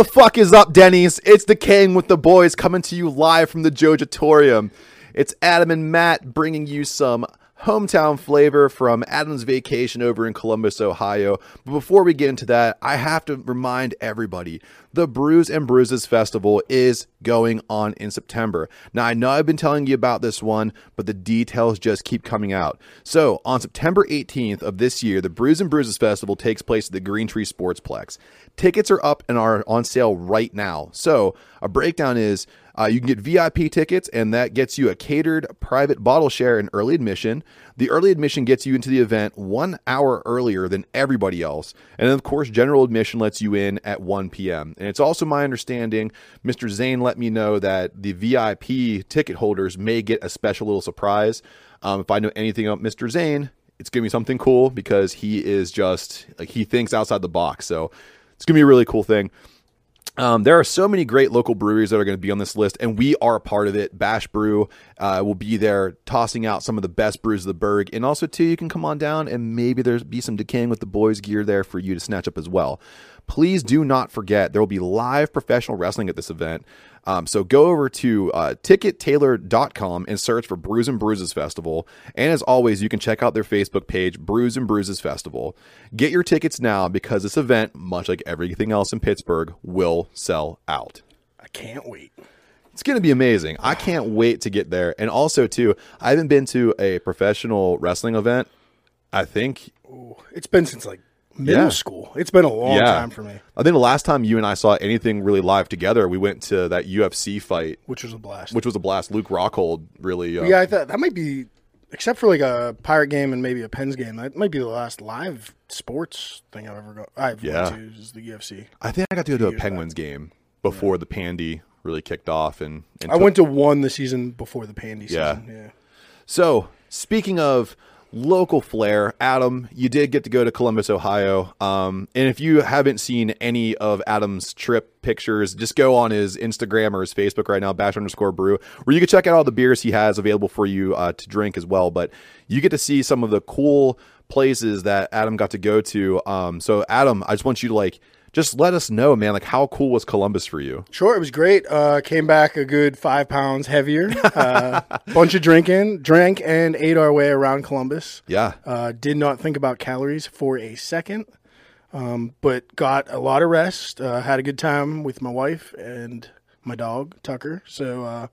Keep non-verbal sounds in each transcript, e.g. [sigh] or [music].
The fuck is up, Denny's? It's the King with the boys coming to you live from the Jojatorium. It's Adam and Matt bringing you some hometown flavor from Adam's vacation over in Columbus, Ohio. But before we get into that, I have to remind everybody the Brews and Bruises Festival is going on in September. Now, I know I've been telling you about this one, but the details just keep coming out. So, on September 18th of this year, the Brews and Bruises Festival takes place at the Green Tree Sportsplex. Tickets are up and are on sale right now. So, a breakdown is uh, you can get VIP tickets, and that gets you a catered private bottle share and early admission. The early admission gets you into the event one hour earlier than everybody else. And then, of course, general admission lets you in at 1 p.m. And it's also my understanding, Mr. Zane let me know that the VIP ticket holders may get a special little surprise. Um, if I know anything about Mr. Zane, it's going to be something cool because he is just like he thinks outside the box. So it's going to be a really cool thing. Um, there are so many great local breweries that are going to be on this list, and we are a part of it. Bash Brew uh, will be there tossing out some of the best brews of the Burgh. And also, too, you can come on down and maybe there's be some decaying with the boys gear there for you to snatch up as well. Please do not forget there will be live professional wrestling at this event. Um, so go over to uh, tickettailor.com and search for Brews and Bruises Festival. And as always, you can check out their Facebook page, Brews and Bruises Festival. Get your tickets now because this event, much like everything else in Pittsburgh, will sell out. I can't wait. It's going to be amazing. I can't wait to get there. And also, too, I haven't been to a professional wrestling event. I think Ooh, it's been since like middle Yeah. school. It's been a long Yeah. time for me, I think the last time you and I saw anything really live together, we went to that UFC fight, which was a blast. which was a blast. Luke Rockhold really. Uh, yeah, I thought that might be, except for like a pirate game and maybe a Pens game. That might be the last live sports thing I've ever go. I've Yeah. went to is the UFC. I think I got to go to a Penguins game before the Pandy really kicked off, and, and I took- went to one the season before the Pandy Yeah. season. Yeah. So, speaking of local flair, Adam, you did get to go to Columbus, Ohio. Um, and if you haven't seen any of Adam's trip pictures, just go on his Instagram or his Facebook right now, bash underscore brew, where you can check out all the beers he has available for you uh, to drink as well. But you get to see some of the cool places that Adam got to go to. Um, so, Adam, I just want you to like, just let us know, man, like how cool was Columbus for you? Sure, it was great. Uh, came back a good five pounds heavier. Uh, [laughs] bunch of drinking, drank and ate our way around Columbus. Yeah. Uh, did not think about calories for a second, um, but got a lot of rest. Uh, had a good time with my wife and my dog Tucker. So uh,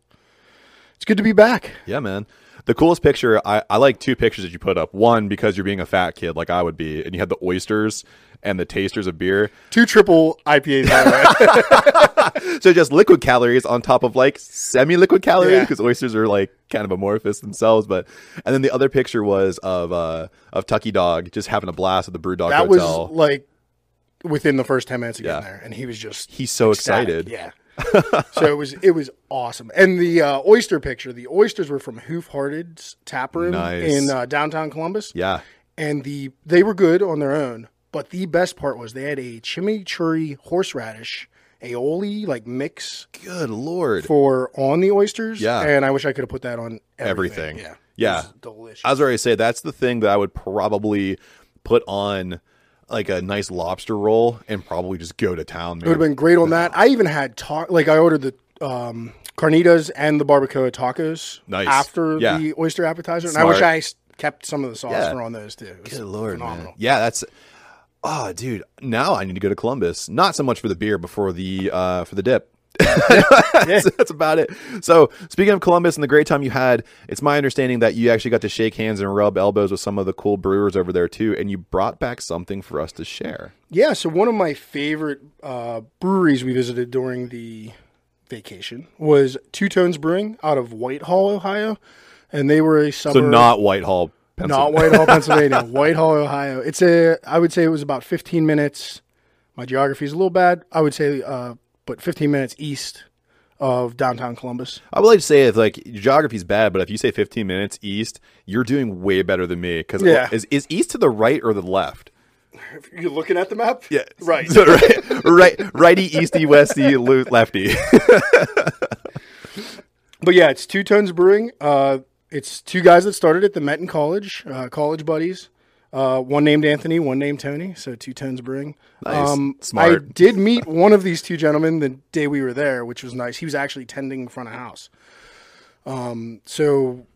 it's good to be back. Yeah, man. The coolest picture, I, I like two pictures that you put up. One, because you're being a fat kid like I would be, and you had the oysters and the tasters of beer. Two triple IPAs, by the way. [laughs] So just liquid calories on top of like semi liquid calories Yeah. because oysters are like kind of amorphous themselves. But and then the other picture was of uh of Tucky Dog just having a blast at the Brew Dog that was like within the first ten minutes of getting there, and he was just He's so ecstatic. excited. Yeah. So it was it was awesome, and the uh, oyster picture. The oysters were from Hoof Hearted's tap room Nice. in uh, downtown Columbus. Yeah. and the they were good on their own. But the best part was they had a chimichurri horseradish aioli like mix Good lord. for on the oysters. Yeah. and I wish I could have put that on Everything. everything. Yeah, Yeah. Delicious. I was already say that's the thing that I would probably put on like a nice lobster roll and probably just go to town. it would have been great on that. I even had ta- like I ordered the um, carnitas and the barbacoa tacos Nice. after Yeah. the oyster appetizer, and I wish I kept some of the sauce Yeah. for on those too. Good lord, phenomenal. man. Yeah, that's. Oh, dude. Now I need to go to Columbus. Not so much for the beer, but for the uh, for the dip. [laughs] that's, that's about it. So, speaking of Columbus and the great time you had, it's my understanding that you actually got to shake hands and rub elbows with some of the cool brewers over there too, and you brought back something for us to share. Yeah, so one of my favorite uh, breweries we visited during the vacation was Two Tones Brewing out of Whitehall, Ohio, and they were a So not Whitehall, not Whitehall, [laughs] Pennsylvania, Whitehall, Ohio. It's a I would say it was about 15 minutes. My geography is a little bad. I would say, uh, but 15 minutes east of downtown Columbus. I would like to say if like geography's bad, but if you say 15 minutes east, you're doing way better than me. Because Yeah. is is east to the right or the left? [laughs] You're looking at the map, Yeah, [laughs] right. So, right, right, righty, easty, westy, lefty. [laughs] But yeah, it's Two Tones Brewing. Uh, it's two guys that started it that met in college, uh, college buddies. Uh, one named Anthony, one named Tony. So two tones brewing. Nice. I Smart. did meet one of these two gentlemen the day we were there, which was nice. He was actually tending in front of house. Um, so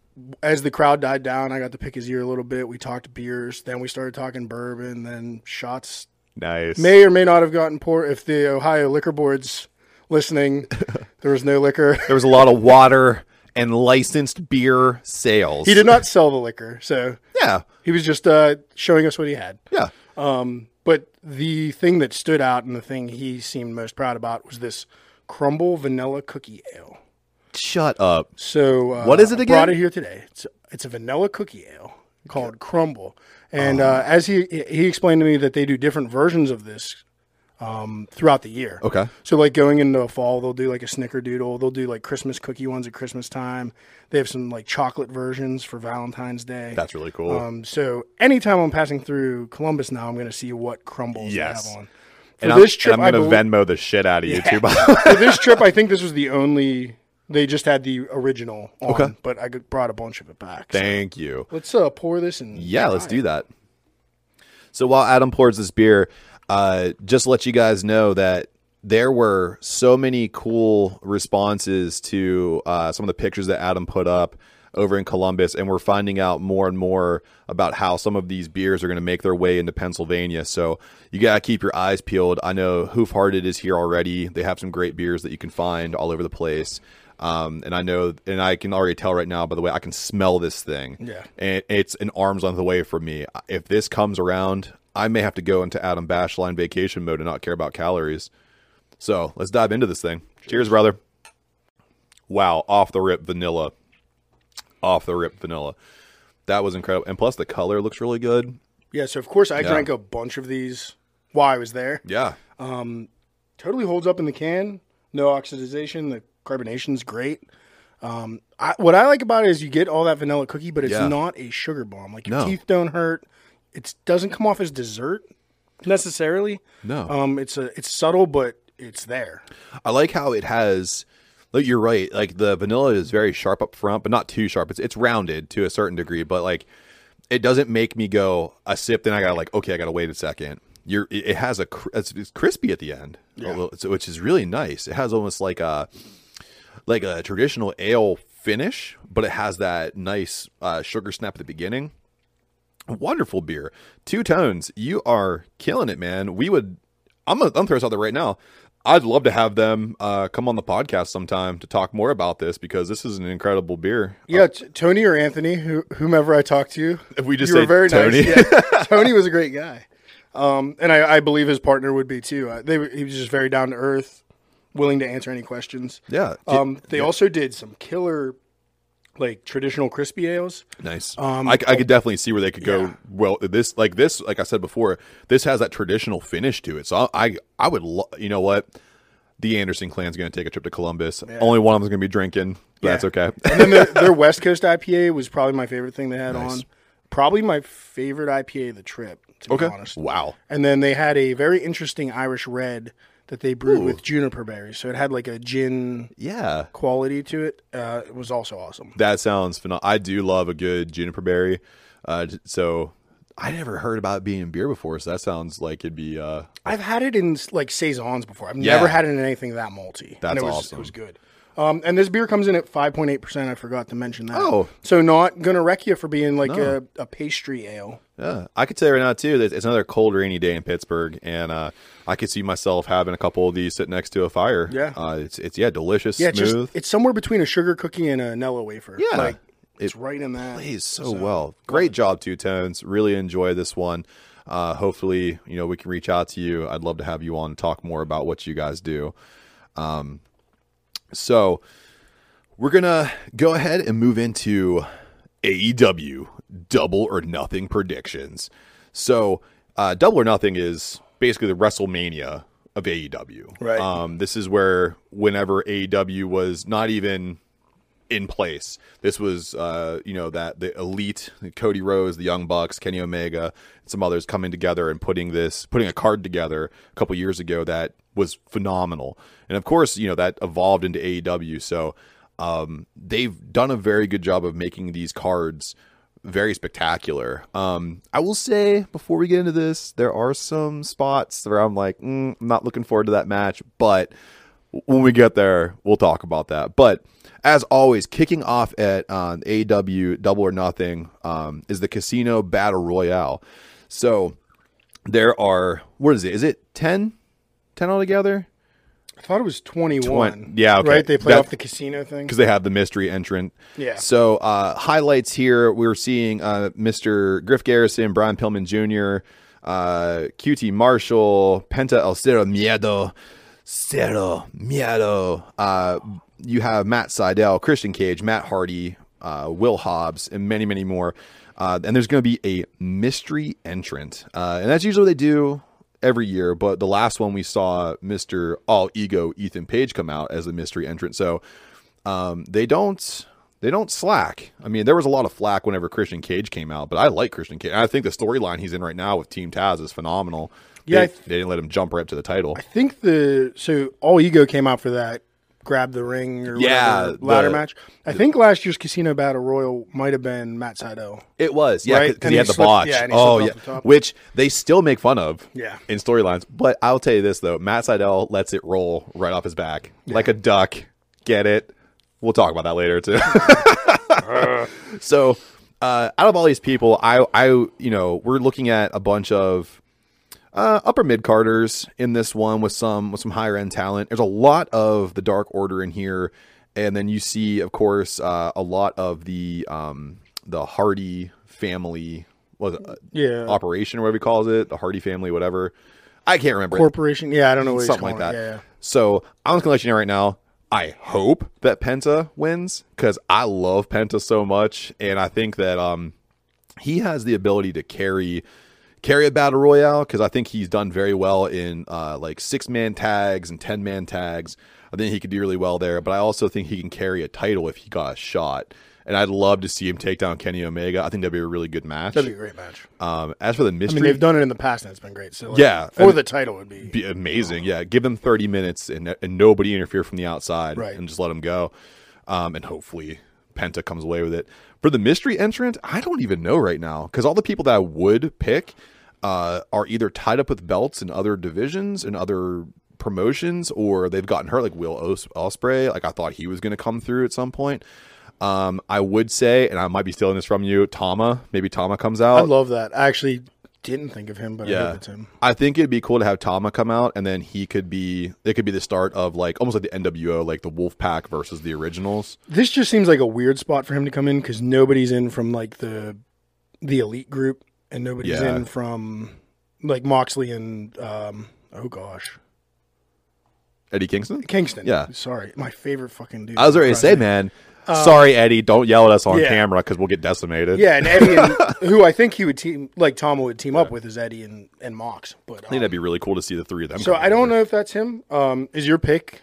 as the crowd died down, I got to pick his ear a little bit. We talked beers, then we started talking bourbon, then shots Nice. may or may not have gotten poor If the Ohio liquor board's listening, [laughs] there was no liquor. There was a lot of water and licensed beer sales. He did not sell the liquor, so Yeah. he was just uh, showing us what he had. Yeah. Um, but the thing that stood out and the thing he seemed most proud about was this crumble vanilla cookie ale. Shut up. So uh, What is it I Brought again? it here today. It's it's a vanilla cookie ale called Crumble, and uh, as he he explained to me that they do different versions of this um, throughout the year. Okay. So like going into fall, they'll do like a snickerdoodle. They'll do like Christmas cookie ones at Christmas time. They have some like chocolate versions for Valentine's Day. That's really cool. Um, so anytime I'm passing through Columbus now, I'm going to see what crumbles Yes. they have on. For and I'm, this trip, and I I'm going to Venmo the shit out of you too. By the way. [laughs] for this trip, I think this was the only. They just had the original on, Okay. but I got- brought a bunch of it back. So Thank you. let's uh, pour this and Yeah, let's do that. So while Adam pours this beer, uh, just let you guys know that there were so many cool responses to uh, some of the pictures that Adam put up over in Columbus, and we're finding out more and more about how some of these beers are going to make their way into Pennsylvania. So you got to keep your eyes peeled. I know Hoof Hearted is here already. They have some great beers that you can find all over the place. Um, and I know, and I can already tell right now, by the way, I can smell this thing Yeah. and it's an arm's length away from me. If this comes around, I may have to go into Adam Bashline vacation mode and not care about calories. So let's dive into this thing. Cheers, brother. Wow, off the rip vanilla. Off the rip vanilla. That was incredible. And plus, the color looks really good. Yeah. So of course I Yeah. drank a bunch of these while I was there. Yeah. Totally holds up in the can. No oxidization. The carbonation's great. Um, I, what I like about it is you get all that vanilla cookie, but it's Yeah. not a sugar bomb. Like your No. teeth don't hurt. It doesn't come off as dessert necessarily. No. Um, it's a it's subtle, but it's there. I like how it has. Like you're right. Like the vanilla is very sharp up front, but not too sharp. It's it's rounded to a certain degree, but like it doesn't make me go a sip. Then I gotta like okay, I gotta wait a second. You're it has a it's, it's crispy at the end, a little- which is really nice. It has almost like a like a traditional ale finish, but it has that nice uh, sugar snap at the beginning. Wonderful beer, two tones. You are killing it, man. We would. I'm gonna, I'm throwing this out there right now. I'd love to have them uh, come on the podcast sometime to talk more about this because this is an incredible beer. Yeah, t- Tony or Anthony, who, whomever I talked to, If we just you were very Tony. nice. Yeah. [laughs] Tony was a great guy, um, and I, I believe his partner would be too. Uh, they were, he was just very down to earth, willing to answer any questions. Yeah. Um, they also did some killer, like traditional crispy ales. Nice. Um, I, I could definitely see where they could go. Yeah. Well, this like this, like I said before, this has that traditional finish to it. So I, I would, lo- you know what, the Anderson clan's going to take a trip to Columbus. Only one of them's going to be drinking. but That's okay. And then their, their [laughs] West Coast IPA was probably my favorite thing they had Nice. on. Probably my favorite IPA of the trip, to be okay. honest. Wow. And then they had a very interesting Irish red that they brewed with juniper berries. So it had like a gin Yeah. quality to it. Uh, it was also awesome. That sounds phenomenal. I do love a good juniper berry. Uh, so I never heard about it being in beer before. So that sounds like it'd be. Uh, I've had it in like saisons before. I've Yeah. never had it in anything that malty. That's and it was, awesome. It was good. Um, and this beer comes in at five point eight percent. I forgot to mention that. Oh. so not gonna wreck you for being like a, a pastry ale. yeah, I could tell you right now too that it's another cold, rainy day in Pittsburgh, and uh, I could see myself having a couple of these sitting next to a fire. Yeah. uh, it's it's yeah, delicious, Yeah, it's smooth. just it's somewhere between a sugar cookie and a Nilla wafer. Yeah. like it's right in that. plays so, well. Great job, Two Tones. Really enjoy this one. Uh, hopefully, you know we can reach out to you. I'd love to have you on and talk more about what you guys do. Um, so we're gonna go ahead and move into AEW Double or Nothing predictions. So, uh, Double or Nothing is basically the WrestleMania of AEW. Right. Um, this is where whenever AEW was not even in place. This was, uh, you know, that the elite, Cody Rhodes, the Young Bucks, Kenny Omega, and some others coming together and putting this, putting a card together a couple years ago that was phenomenal. And of course, you know, that evolved into AEW. So um, they've done a very good job of making these cards very spectacular. Um, I will say before we get into this, there are some spots where I'm like, mm, I'm not looking forward to that match, but when we get there, we'll talk about that. But as always, kicking off at um, AEW Double or Nothing um, is the Casino Battle Royale. So there are what is it? Is it 10? 10 altogether? I thought it was 21. Twen- yeah, okay. Right? They play That- off the casino thing. because they have the mystery entrant. Yeah. So uh, highlights here, we're seeing uh, Mr. Griff Garrison, Brian Pillman Jr., uh, QT Marshall, Penta El Cero Miedo, Cero Miedo. Uh, you have Matt Sydal, Christian Cage, Matt Hardy, uh, Will Hobbs, and many, many more. Uh, and there's going to be a mystery entrant, uh, and that's usually what they do every year. But the last one we saw Mr. All Ego Ethan Page come out as the mystery entrant. So um, they don't they don't slack. I mean, there was a lot of flack whenever Christian Cage came out, but I like Christian Cage. I think the storyline he's in right now with Team Taz is phenomenal. Yeah, they, th- they didn't let him jump right up to the title. I think the so all ego came out for that grab the ring or Yeah, whatever ladder the- match. I think last year's Casino Battle Royal might have been Matt Sydal. It was, yeah, Right? because And he he had the slipped- botch. yeah, oh, yeah, the which they still make fun of. Yeah. in storylines. But I'll tell you this though, Matt Sydal lets it roll right off his back like a duck. Get it? We'll talk about that later too. [laughs] so, uh, out of all these people, I, I, you know, we're looking at a bunch of uh, upper mid carders in this one with some with some higher end talent. There's a lot of the Dark Order in here, and then you see, of course, uh, a lot of the um, the Hardy family. Was uh, Yeah. operation or whatever he calls it, the Hardy family, whatever. I can't remember. Corporation. Yeah, I don't know what something like that. Yeah, yeah. So I'm just gonna let you know right now. I hope that Penta wins because I love Penta so much, and I think that um he has the ability to carry carry a battle royale because I think he's done very well in uh, like six man tags and ten man tags. I think he could do really well there, but I also think he can carry a title if he got a shot. And I'd love to see him take down Kenny Omega. I think that'd be a really good match. That'd be a great match. Um, as for the I mystery, mean, they've done it in the past and it's been great. So like, Yeah, for the title would be, be amazing. Yeah, give them 30 minutes and, and nobody interfere from the outside Right. and just let them go. Um, and hopefully Penta comes away with it. For the mystery entrant, I don't even know right now because all the people that I would pick uh, are either tied up with belts in other divisions and other promotions or they've gotten hurt like Will Os- Ospreay. Like I thought he was going to come through at some point. Um, I would say, and I might be stealing this from you, Tama. Maybe Tama comes out. I love that. Actually didn't think of him, but I Yeah, hope it's him. I think it'd be cool to have Tama come out, and then he could be. It could be the start of like almost like the NWO, like the Wolf Pack versus the originals. This just seems like a weird spot for him to come in because nobody's in from like the the elite group, and nobody's Yeah. in from like Moxley and um, oh gosh, Eddie Kingston. Kingston. Yeah. sorry, my favorite fucking dude. I was ready to say, man. Sorry, Eddie. Don't yell at us on yeah. camera because we'll get decimated. Yeah, and Eddie, and, [laughs] who I think he would team like Tom would team up with is Eddie and, and Mox. But I think um, that'd be really cool to see the three of them. so I don't know if that's him. Um, is your pick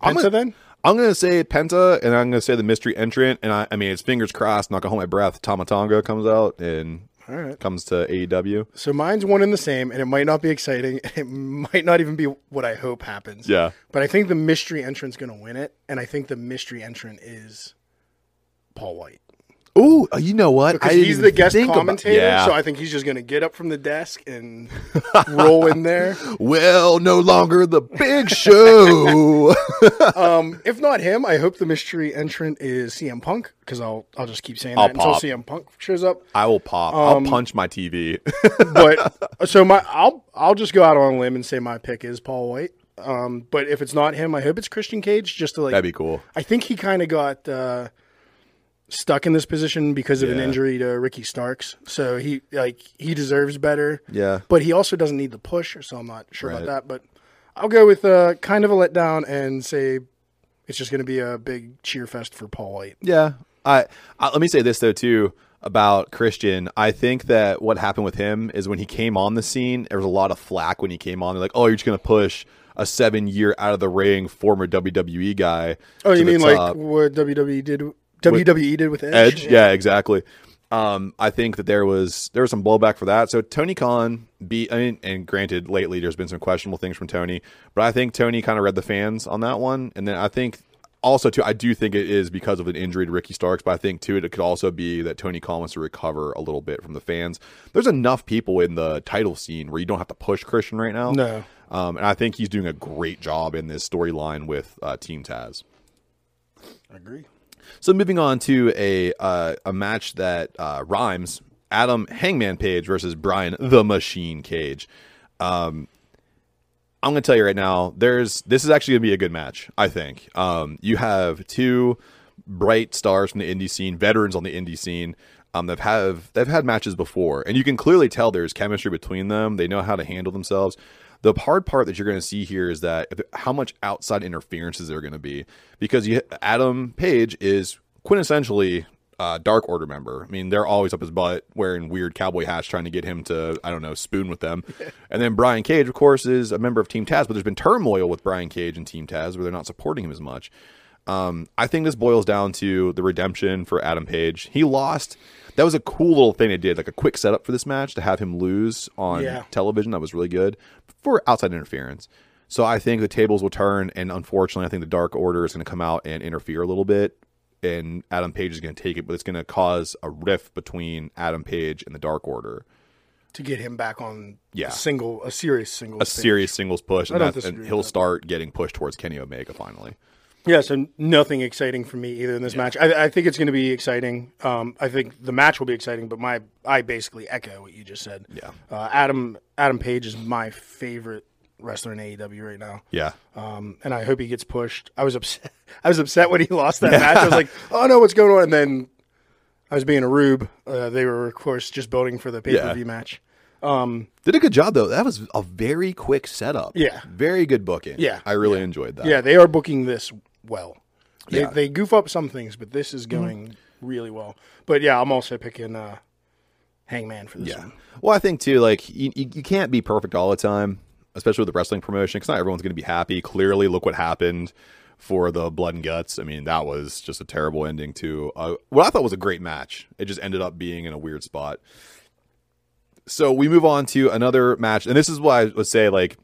I'm Penta gonna- then? I'm gonna say Penta, and I'm gonna say the mystery entrant, and I, I mean it's fingers crossed. Not gonna hold my breath. Tama Tonga comes out and All right. comes to AEW. So mine's one and the same, and it might not be exciting. [laughs] It might not even be what I hope happens. Yeah. But I think the mystery entrant's going to win it, and I think the mystery entrant is Paul White Ooh, uh, you know what? because he's the guest commentator. yeah. So I think he's just going to get up from the desk and [laughs] roll in there. well, no longer the big show. [laughs] Um, if not him, I hope the mystery entrant is CM Punk because I'll I'll just keep saying I'll that until. CM Punk shows up. I will pop. Um, I'll punch my TV. [laughs] But so my I'll I'll just go out on a limb and say my pick is Paul White. Um, but if it's not him, I hope it's Christian Cage just to like That'd be cool. I think he kind of got uh, stuck in this position because of an injury to Ricky Starks. So he like he deserves better. Yeah. But he also doesn't need the push, so I'm not sure Right. about that. But I'll go with uh, kind of a letdown and say it's just going to be a big cheer fest for Paul White. Yeah. I, I let me say this though too about Christian. I think that what happened with him is when he came on the scene, there was a lot of flack when he came on. They're like, "Oh, you're just going to push a 7-year out of the ring former WWE guy." Oh, you mean like what WWE did? WWE did with Edge. Edge. Yeah, exactly. Um, I think that there was there was some blowback for that. So Tony Khan beat. I mean, and granted, lately there's been some questionable things from Tony, but I think Tony kind of read the fans on that one, and then I think also too, I do think it is because of an injury to Ricky Starks, but I think too it could also be that Tony Khan wants to recover a little bit from the fans. There's enough people in the title scene where you don't have to push Christian right now. No. Um, and I think he's doing a great job in this storyline with uh, Team Taz. I agree. So moving on to a uh, a match that uh, rhymes: Adam Hangman Page versus Brian the Machine Cage. Um, I'm going to tell you right now, there's this is actually going to be a good match. I think um, you have two bright stars from the indie scene, veterans on the indie scene. Um, they've have they've had matches before, and you can clearly tell there's chemistry between them. They know how to handle themselves. The hard part that you're going to see here is that how much outside interferences there are going to be because you, Adam Page is quintessentially uh, Dark Order member. I mean, they're always up his butt wearing weird cowboy hats, trying to get him to, I don't know, spoon with them. [laughs] and then Brian Cage, of course, is a member of Team Taz, but there's been turmoil with Brian Cage and Team Taz where they're not supporting him as much. Um, I think this boils down to the redemption for Adam Page. He lost. That was a cool little thing they did, like a quick setup for this match to have him lose on Yeah. television. That was really good for outside interference. So I think the tables will turn, and unfortunately, I think the Dark Order is going to come out and interfere a little bit, and Adam Page is going to take it, but it's going to cause a rift between Adam Page and the Dark Order, To get him back on Yeah. a single, a serious single. a serious singles push, and, don't that, and he'll that. start getting pushed towards Kenny Omega finally. Yeah, so nothing exciting for me either in this match. I, I think it's going to be exciting. Um, I think the match will be exciting, but my I basically echo what you just said. Yeah. uh, Adam Adam Page is my favorite wrestler in AEW right now, Yeah, um, and I hope he gets pushed. I was upset. [laughs] I was upset when he lost that match. I was [laughs] like, oh no, what's going on? And then I was being a rube. Uh, they were of course just building for the pay per view Yeah. match. did a good job though. That was a very quick setup. Yeah. very good booking. Yeah. I really enjoyed that. Yeah, they are booking this well. They, Yeah. Mm-hmm. they goof up some things, but this is going really well. But yeah, I'm also picking uh, Hangman for this Yeah. one. Well, I think too, like you, you, you can't be perfect all the time, especially with the wrestling promotion, because not everyone's going to be happy. Clearly, look what happened for the blood and guts. I mean, that was just a terrible ending to uh, what I thought was a great match. It just ended up being in a weird spot. So we move on to another match, and this is why I would say like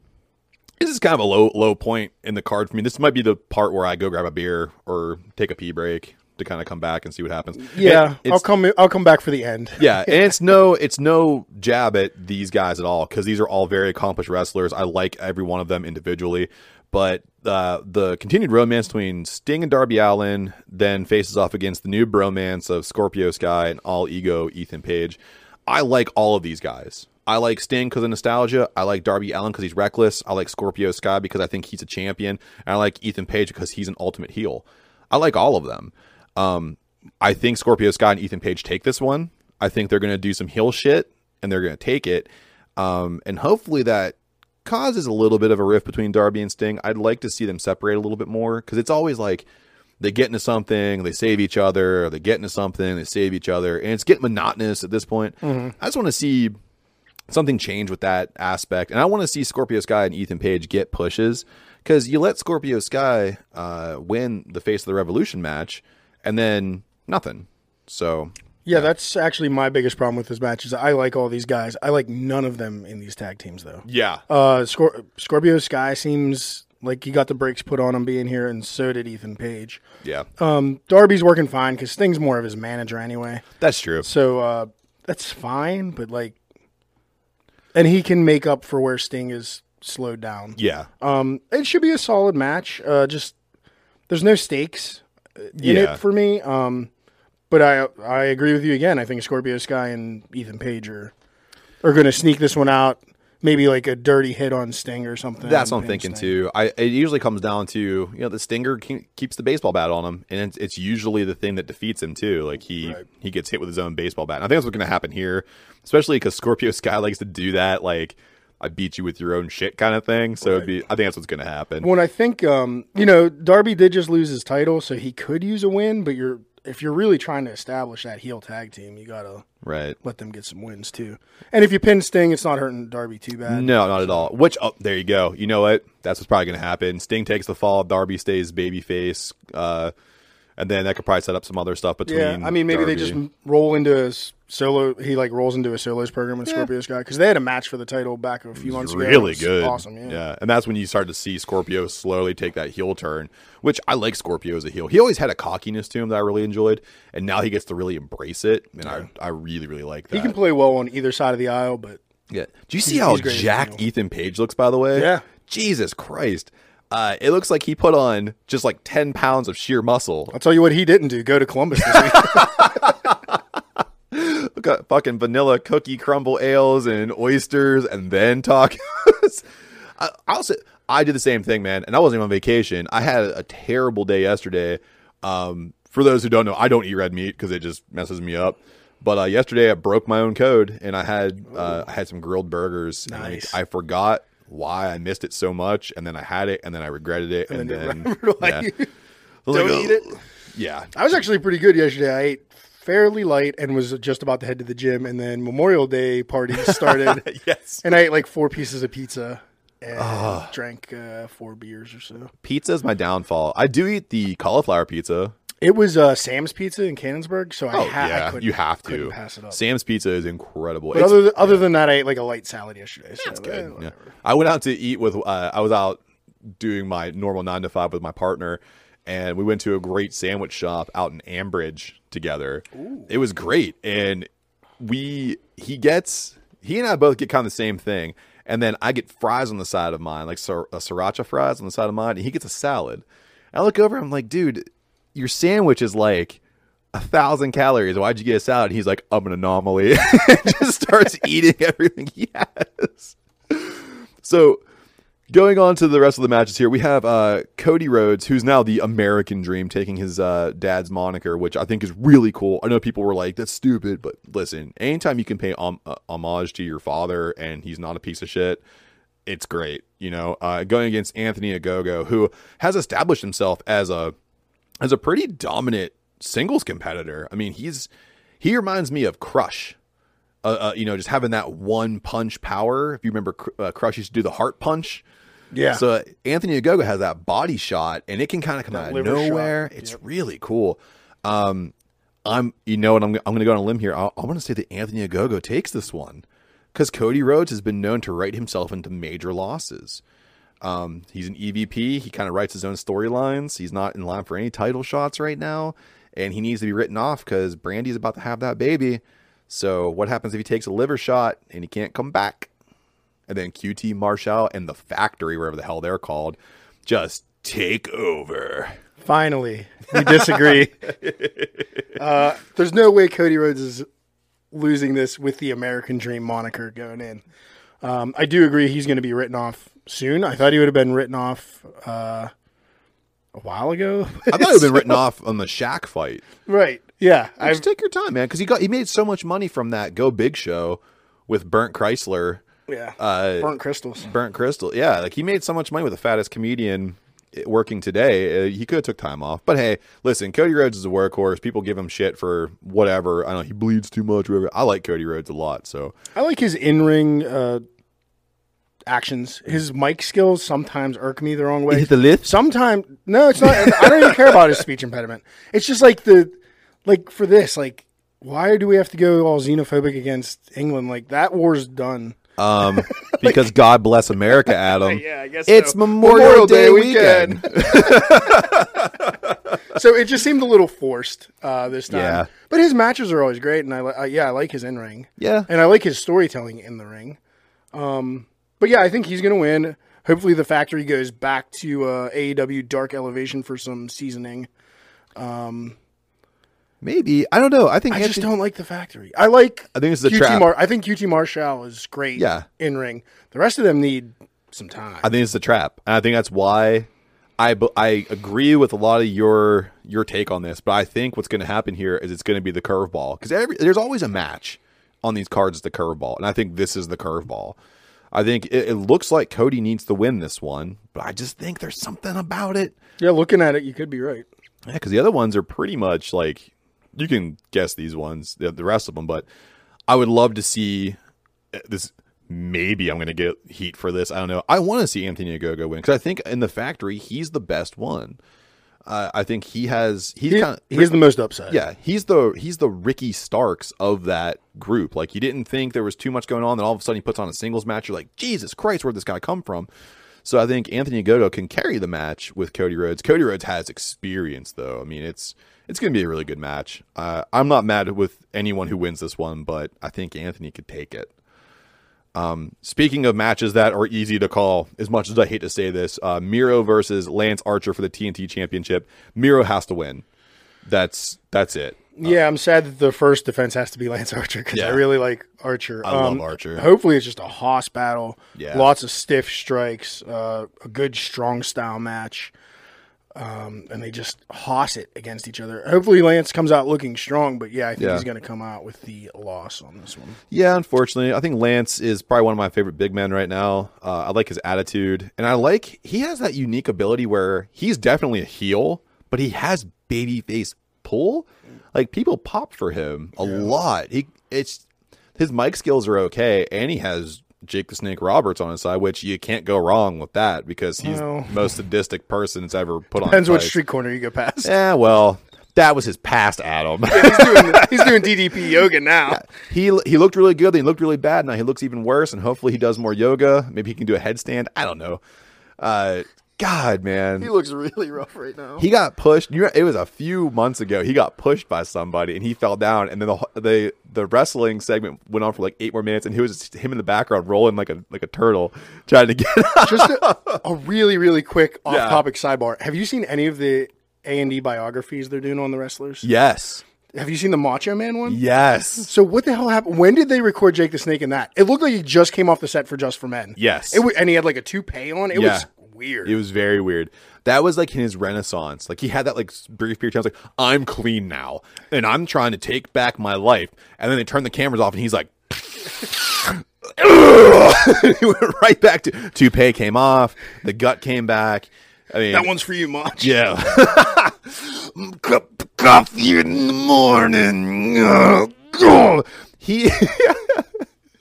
this is kind of a low low point in the card for me. This might be the part where I go grab a beer or take a pee break to kind of come back and see what happens. Yeah, It- I'll come. I'll come back for the end. yeah, [laughs] and it's no it's no jab at these guys at all because these are all very accomplished wrestlers. I like every one of them individually, but uh, the continued romance between Sting and Darby Allin then faces off against the new bromance of Scorpio Sky and All Ego Ethan Page. I like all of these guys. I like Sting because of nostalgia. I like Darby Allin because he's reckless. I like Scorpio Sky because I think he's a champion. And I like Ethan Page because he's an ultimate heel. I like all of them. Um, I think Scorpio Sky and Ethan Page take this one. I think they're going to do some heel shit and they're going to take it. Um, and hopefully that causes a little bit of a rift between Darby and Sting. I'd like to see them separate a little bit more because it's always like they get into something, they save each other, or they get into something, they save each other, and it's getting monotonous at this point. I just want to see something change with that aspect, and I want to see Scorpio Sky and Ethan Page get pushes because you let Scorpio Sky uh, win the Face of the Revolution match, and then nothing. So Yeah, that's actually my biggest problem with this match. Is I like all these guys. I like none of them in these tag teams though. yeah, Uh, Scor- Scorpio Sky seems like he got the brakes put on him being here, and so did Ethan Page. yeah, Um, Darby's working fine because Sting's more of his manager anyway. that's true. So uh, that's fine, but like, and he can make up for where Sting is slowed down. Yeah, Um, it should be a solid match. Uh, just there's no stakes in Yeah. it for me. Um, but I I agree with you again. I think Scorpio Sky and Ethan Page are are going to sneak this one out. Maybe like a dirty hit on Sting or something. That's what I'm thinking Sting. too. I it usually comes down to you know the stinger ke- keeps the baseball bat on him, and it's, it's usually the thing that defeats him too. Like he Right. he gets hit with his own baseball bat. And I think that's what's going to happen here, especially because Scorpio [laughs] Sky likes to do that. Like I beat you with your own shit kind of thing. So it'd be I think that's what's going to happen. When I think, um, you know, Darby did just lose his title, so he could use a win. But you're if you're really trying to establish that heel tag team, you gotta right. let them get some wins too. And if you pin Sting, it's not hurting Darby too bad. No, not at all. Which oh, there you go. You know what? That's what's probably going to happen. Sting takes the fall. Darby stays babyface. Uh, and then that could probably set up some other stuff between. Yeah, I mean, maybe they just roll into a s- solo. He like rolls into a solos program with Scorpio Sky because they had a match for the title back a few months ago. Really good. awesome. Yeah. and that's when you start to see Scorpio slowly take that heel turn, which I like Scorpio as a heel. He always had a cockiness to him that I really enjoyed, and now he gets to really embrace it, and I I really really like that. He can play well on either side of the aisle, but Yeah. Do you see He's- how he's great jacked. Ethan Page looks? By the way. Yeah. Jesus Christ. Uh, it looks like he put on just like ten pounds of sheer muscle. I'll tell you what he didn't do: go to Columbus this week. [laughs] Look at fucking vanilla cookie crumble ales and oysters and then tacos. [laughs] I also I did the same thing, man, and I wasn't even on vacation. I had a terrible day yesterday. Um, for those who don't know, I don't eat red meat because it just messes me up. But uh, yesterday I broke my own code and I had uh, I had some grilled burgers. Nice. I forgot why I missed it so much, and then I had it, and then I regretted it, and, And then then [laughs] yeah. [laughs] I was don't like, eat it. Yeah, I was actually pretty good yesterday. I ate fairly light and was just about to head to the gym, and then Memorial Day party [laughs] started, yes. and I ate like four pieces of pizza and drank uh, four beers or so. Pizza is my downfall. I do eat the cauliflower pizza. It was uh, Sam's Pizza in Canonsburg, so I, Oh ha- I yeah, couldn't, you have to. pass it up. Sam's Pizza is incredible. But It's- other than, other than that, I ate like a light salad yesterday. So That's eh, good. Yeah. I went out to eat with. Uh, I was out doing my normal nine to five with my partner, and we went to a great sandwich shop out in Ambridge together. It was great, and we he gets he and I both get kind of the same thing, and then I get fries on the side of mine, like sir, a sriracha fries on the side of mine, and he gets a salad. I look over, I'm like, dude, your sandwich is like a thousand calories. Why'd you get a salad? He's like, I'm an anomaly. [laughs] Just starts [laughs] eating everything he has. So going on to the rest of the matches here, we have uh, Cody Rhodes, who's now the American Dream, taking his uh, dad's moniker, which I think is really cool. I know people were like, "That's stupid," but listen, anytime you can pay uh, homage to your father and he's not a piece of shit, it's great. You know, uh, going against Anthony Ogogo, who has established himself as a as a pretty dominant singles competitor. I mean, he's he reminds me of Crush. Uh, uh, you know, just having that one punch power. If you remember, uh, Crush used to do the heart punch. Yeah. So Anthony Ogogo has that body shot, and it can kind of come out of liver shot. nowhere. It's really cool. Um, I'm, you know, what I'm, I'm going to go on a limb here. I, I want to say that Anthony Ogogo takes this one because Cody Rhodes has been known to write himself into major losses. Um, he's an EVP. He kind of writes his own storylines. He's not in line for any title shots right now, and he needs to be written off because Brandi's about to have that baby. So what happens if he takes a liver shot and he can't come back? And then QT Marshall and the factory, wherever the hell they're called, just take over. Finally, we disagree. [laughs] uh, there's no way Cody Rhodes is losing this with the American Dream moniker going in. Um, I do agree he's going to be written off soon. I thought he would have been written off uh, a while ago. I thought he would have been written off on the Shaq fight. right. Yeah. I've, Just take your time, man, because he got he made so much money from that Go Big show with Burnt Chrysler, yeah. uh, Burnt crystals. Burnt Crystal. Yeah, like he made so much money with the fattest comedian working today. Uh, he could have took time off, but hey, listen, Cody Rhodes is a workhorse. People give him shit for whatever. I don't know he bleeds too much. Whatever. I like Cody Rhodes a lot. So I like his in ring uh, actions. His mic skills sometimes irk me the wrong way. hit the lift? Sometimes no, it's not. I don't even care about his speech impediment. It's just like the like for this like. Why do we have to go all xenophobic against England? Like that war's done. Um, [laughs] because God bless America, Adam. [laughs] Yeah, I guess it's so. Memorial, Day, weekend. [laughs] so it just seemed a little forced uh, this time. Yeah. But his matches are always great, and I li- uh, yeah, I like his in ring. yeah, and I like his storytelling in the ring. Um, but yeah, I think he's going to win. Hopefully, the factory goes back to uh, AEW Dark Elevation for some seasoning. Um, maybe. I don't know. I think I Anthony, just don't like the factory. I like. I think a QT trap. Mar- I think QT Marshall is great. Yeah. in ring. The rest of them need some time. I think it's a trap, and I think that's why I I agree with a lot of your your take on this. But I think what's going to happen here is it's going to be the curveball because there's always a match on these cards. The curveball, and I think this is the curveball. I think it, it looks like Cody needs to win this one, but I just think there's something about it. yeah, looking at it, you could be right. Yeah, because the other ones are pretty much like you can guess these ones, the, the rest of them, but I would love to see uh, this. Maybe I'm going to get heat for this. I don't know. I want to see Anthony Ogogo win because I think in the factory he's the best one. Uh, I think he has. He's He, kind of. he has the most upside. Yeah, he's the he's the Ricky Starks of that group. Like you didn't think there was too much going on, then all of a sudden he puts on a singles match. You're like, Jesus Christ, where'd this guy come from? So I think Anthony Goto can carry the match with Cody Rhodes. Cody Rhodes has experience, though. I mean, it's it's going to be a really good match. Uh, I'm not mad with anyone who wins this one, but I think Anthony could take it. Um, speaking of matches that are easy to call, as much as I hate to say this, uh, Miro versus Lance Archer for the TNT Championship. Miro has to win. That's that's it. Yeah, I'm sad that the first defense has to be [laughs] Lance Archer because I really like Archer. Um, I love Archer. Hopefully, it's just a hoss battle. Yeah. lots of stiff strikes, uh, a good strong style match, um, and they just hoss it against each other. Hopefully, Lance comes out looking strong. But yeah, I think Yeah. he's going to come out with the loss on this one. Yeah, unfortunately, I think Lance is probably one of my favorite big men right now. Uh, I like his attitude, and I like he has that unique ability where he's definitely a heel, but he has babyface pull. Like people pop for him a lot. He it's his mic skills are okay, and he has Jake the Snake Roberts on his side, which you can't go wrong with that because he's Well. the most sadistic person that's ever put on. Depends which street corner you go past. Yeah, well, that was his past Adam. he's doing [laughs] he's doing DDP yoga now. he he looked really good, then he looked really bad. Now he looks even worse, and hopefully he does more yoga. Maybe he can do a headstand. I don't know. Uh, God, man, He looks really rough right now. he got pushed. It was a few months ago. He got pushed by somebody, and he fell down. And then the the the wrestling segment went on for like eight more minutes, and he was just him in the background rolling like a like a turtle, [laughs] trying to get [laughs] up. Just a, a really, really quick [laughs] off-topic sidebar. Have you seen any of the A and D biographies they're doing on the wrestlers? yes, Have you seen the Macho Man one? yes, So what the hell happened? When did they record Jake the Snake in that? It looked like he just came off the set for Just for Men. yes. It and he had like a toupee on. It Yeah. was weird. It was very weird. That was like in his renaissance. Like he had that like brief period. of time. I was like, I'm clean now, and I'm trying to take back my life. And then they turn the cameras off, and he's like, [laughs] he went right back to toupee came off, the gut came back. I mean, that one's for you, Mach. yeah. [laughs] Cup of coffee in the morning. He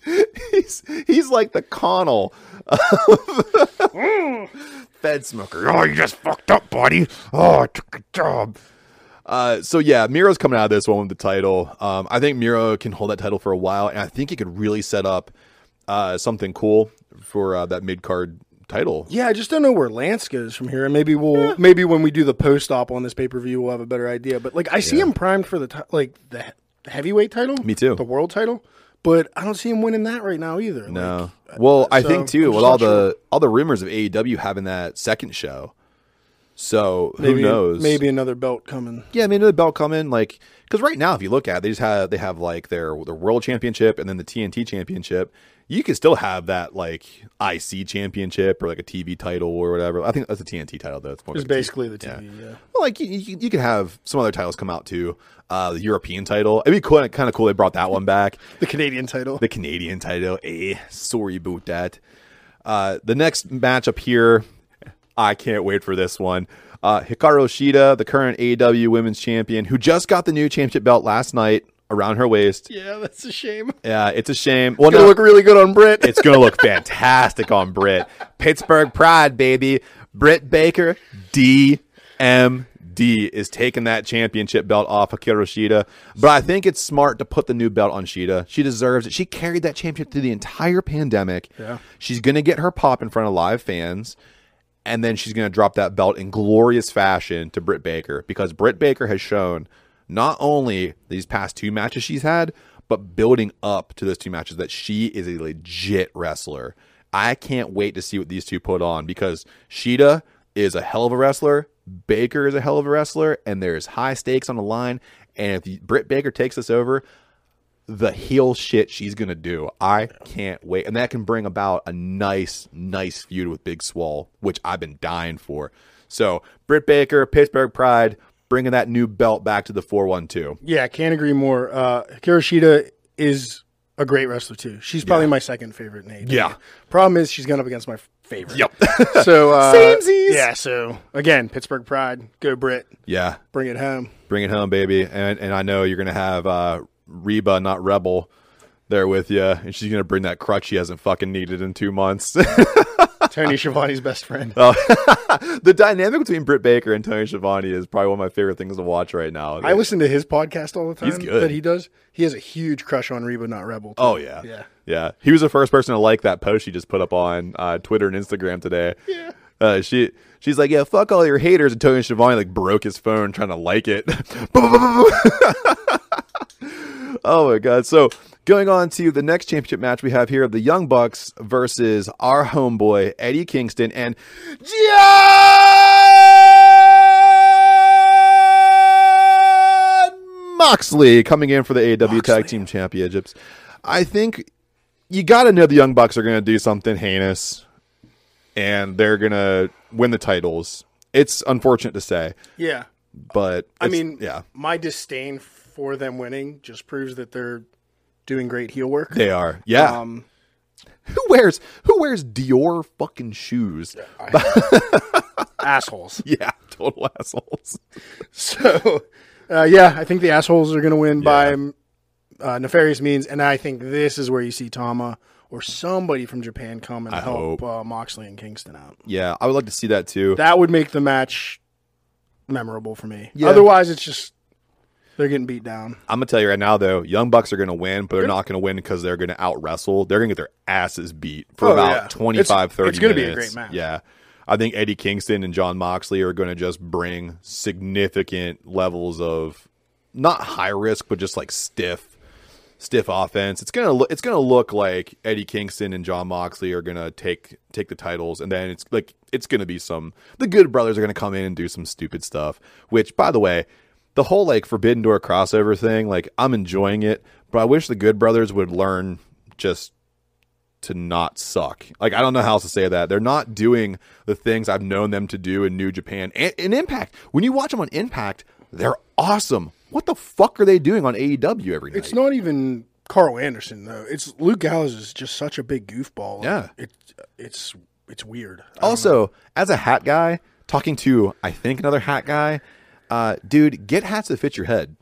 [laughs] he's he's like the Connell. [laughs] Fed smoker. Oh, you just fucked up, buddy. Oh, I took a job. Uh, so yeah, Miro's coming out of this one with the title. Um, I think Miro can hold that title for a while, and I think he could really set up uh, something cool for uh, that mid card title. Yeah, I just don't know where Lance goes from here. And maybe we'll maybe when we do the post op on this pay per view, we'll have a better idea. But like, I see him primed for the ti- like the heavyweight title. Me too. The world title. But I don't see him winning that right now either. No. Like, Well, uh, I so, think too with all the all the rumors of AEW having that second show. So maybe, who knows? Maybe another belt coming. Yeah, maybe another belt coming. like because right now, if you look at, it, they just have they have like their their world championship and then the TNT championship. You could still have that like IC championship or like a TV title or whatever. I think that's a TNT title though. It's more It's like basically the yeah. TV. Yeah. Well, like you, you, you could have some other titles come out too. Uh, the European title. It'd be cool, kind of cool. They brought that one back. [laughs] The Canadian title. The Canadian title. Eh, sorry about that. Uh, the next matchup here, I can't wait for this one. Uh, Hikaru Shida, the current AEW Women's Champion, who just got the new championship belt last night around her waist. yeah, that's a shame. Yeah, it's a shame. Well, Gonna no, look really good on Britt. it's gonna look [laughs] fantastic on Britt. Pittsburgh Pride, baby. Britt Baker, DMD, is taking that championship belt off Hikaru Shida. But I think it's smart to put the new belt on Shida. She deserves it. She carried that championship through the entire pandemic. Yeah. She's gonna get her pop in front of live fans. And then she's going to drop that belt in glorious fashion to Britt Baker because Britt Baker has shown not only these past two matches she's had, but building up to those two matches that she is a legit wrestler. I can't wait to see what these two put on because Shida is a hell of a wrestler. Baker is a hell of a wrestler, and there's high stakes on the line. And if Britt Baker takes this over, the heel shit she's gonna do. I can't wait, and that can bring about a nice, nice feud with Big Swole, which I've been dying for. So Britt Baker, Pittsburgh Pride, bringing that new belt back to the four one two. yeah, can't agree more. Uh, Hikaru Shida is a great wrestler too. She's probably my second favorite name. Yeah. Problem is she's going up against my favorite. Yep. [laughs] So uh, Samesies. Yeah. So again, Pittsburgh Pride, go Britt, yeah, bring it home. bring it home, baby. And and I know you're gonna have uh, Reba, not Rebel, there with you, and she's gonna bring that crutch she hasn't fucking needed in two months. [laughs] Tony Schiavone's best friend. Oh, [laughs] the dynamic between Britt Baker and Tony Schiavone is probably one of my favorite things to watch right now. I listen to his podcast all the time. He's good. That he does. He has a huge crush on Reba, not Rebel. too. Oh yeah, yeah. yeah. He was the first person to like that post she just put up on uh, Twitter and Instagram today. Yeah. Uh, she she's like, yeah, fuck all your haters. And Tony Schiavone like broke his phone trying to like it. [laughs] oh my god. So going on to the next championship match we have here: of the Young Bucks versus our homeboy Eddie Kingston and Jon Moxley coming in for the AEW Tag Team Championships. I think you got to know the Young Bucks are going to do something heinous, and they're going to win the titles. It's unfortunate to say, Yeah. but I mean, yeah, my disdain for them winning just proves that they're doing great heel work. they are. Yeah, Um, who wears who wears Dior fucking shoes? [laughs] assholes. Yeah, total assholes. So, uh, yeah, I think the assholes are going to win by uh, nefarious means, and I think this is where you see Tama or somebody from Japan come and I help uh, Moxley and Kingston out. Yeah, I would like to see that too. That would make the match memorable for me. Yeah. Otherwise, it's just they're getting beat down. I'm gonna tell you right now, though, Young Bucks are gonna win, but they're not gonna win because they're gonna out wrestle. They're gonna get their asses beat for Oh, about yeah. 25, It's- 30 it's gonna be a minutes. great match. Yeah. I think Eddie Kingston and Jon Moxley are gonna just bring significant levels of not high risk, but just like stiff, stiff offense. It's gonna look it's gonna look like Eddie Kingston and Jon Moxley are gonna take take the titles, and then it's like it's gonna be some the Good Brothers are gonna come in and do some stupid stuff. Which, by the way, the whole like Forbidden Door crossover thing, like I'm enjoying it, but I wish the Good Brothers would learn just to not suck. Like I don't know how else to say that. They're not doing the things I've known them to do in New Japan and in Impact. When you watch them on Impact, they're awesome. What the fuck are they doing on AEW every night? It's not even Karl Anderson though. It's Luke Gallows is just such a big goofball. Yeah. it, it's it's weird. I also, as a hat guy, talking to I think another hat guy, uh, dude, get hats that fit your head.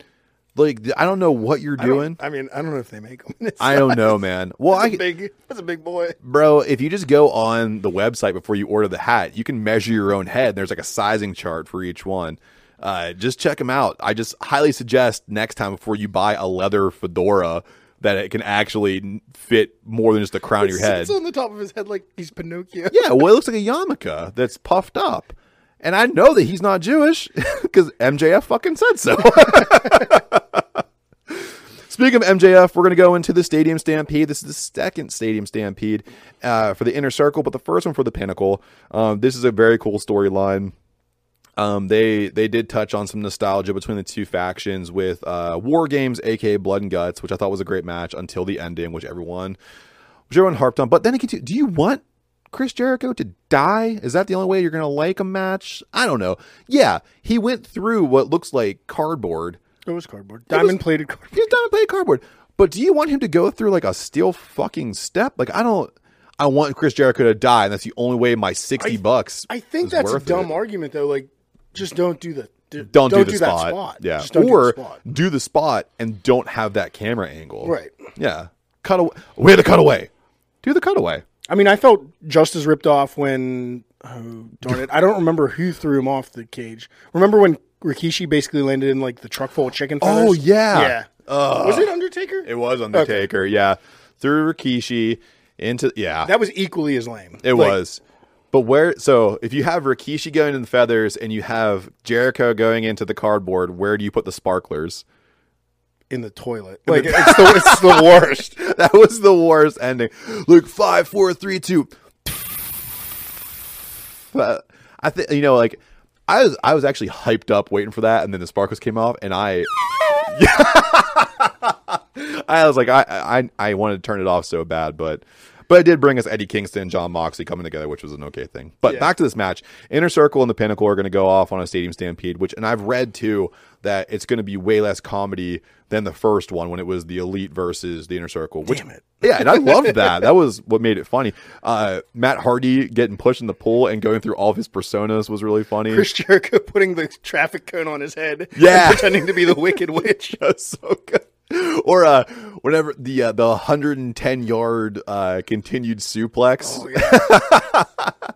Like I don't know what you're. I doing. I mean, I don't know if they make them. I don't know, man. Well, That's I a big. That's a big boy. Bro, if you just go on the website before you order the hat, you can measure your own head. There's like a sizing chart for each one. Uh, just check them out. I just highly suggest next time before you buy a leather fedora that it can actually fit more than just the crown of your head. It's on the top of his head like he's Pinocchio. Yeah, well, it looks like a yarmulke that's puffed up. And I know that he's not Jewish [laughs] because MJF fucking said so. [laughs] Speaking of MJF, we're going to go into the Stadium Stampede. This is the second Stadium Stampede uh, for the Inner Circle, but the first one for the Pinnacle. Um, this is a very cool storyline. Um, they they did touch on some nostalgia between the two factions with uh, War Games, aka Blood and Guts, which I thought was a great match until the ending, which everyone which everyone harped on. But then again, do you want Chris Jericho to die? Is that the only way you're going to like a match? I don't know. Yeah, he went through what looks like cardboard. It was cardboard. Diamond plated cardboard. He's done play cardboard. But do you want him to go through like a steel fucking step? Like I don't. I want Chris Jericho to die, and that's the only way my sixty I- bucks. I think that's a dumb it. argument though. Like, just don't do the d- Don't, do the that spot. spot. Yeah, don't or do the spot. do the spot and don't have that camera angle. Right. Yeah. Cut away. Where the cutaway? Do the cutaway. I mean, I felt just as ripped off when oh darn it, I don't remember who threw him off the cage. Remember when Rikishi basically landed in like the truck full of chicken oh, feathers? Oh, yeah. yeah. was it Undertaker? It was Undertaker. Yeah, threw Rikishi into yeah. that was equally as lame. It Like, was. But where so if you have Rikishi going in the feathers and you have Jericho going into the cardboard, where do you put the sparklers? In the toilet. Like [laughs] it's the it's the worst. [laughs] That was the worst ending. Like five, four, three, two. But I think you know, like I was I was actually hyped up waiting for that, and then the sparkles came off, and I [laughs] I was like, I, I I wanted to turn it off so bad, but but it did bring us Eddie Kingston and Jon Moxley coming together, which was an okay thing. But Yeah. back to this match, Inner Circle and the Pinnacle are going to go off on a Stadium Stampede, which and I've read too that it's going to be way less comedy than the first one when it was the Elite versus the Inner Circle. Which, Damn it. [laughs] Yeah, and I loved that. That was what made it funny. Uh, Matt Hardy getting pushed in the pool and going through all of his personas was really funny. Chris Jericho [laughs] putting the traffic cone on his head. Yeah. pretending to be the Wicked [laughs] Witch. That's so good. [laughs] or uh, whenever the uh, the 110 yard uh, continued suplex.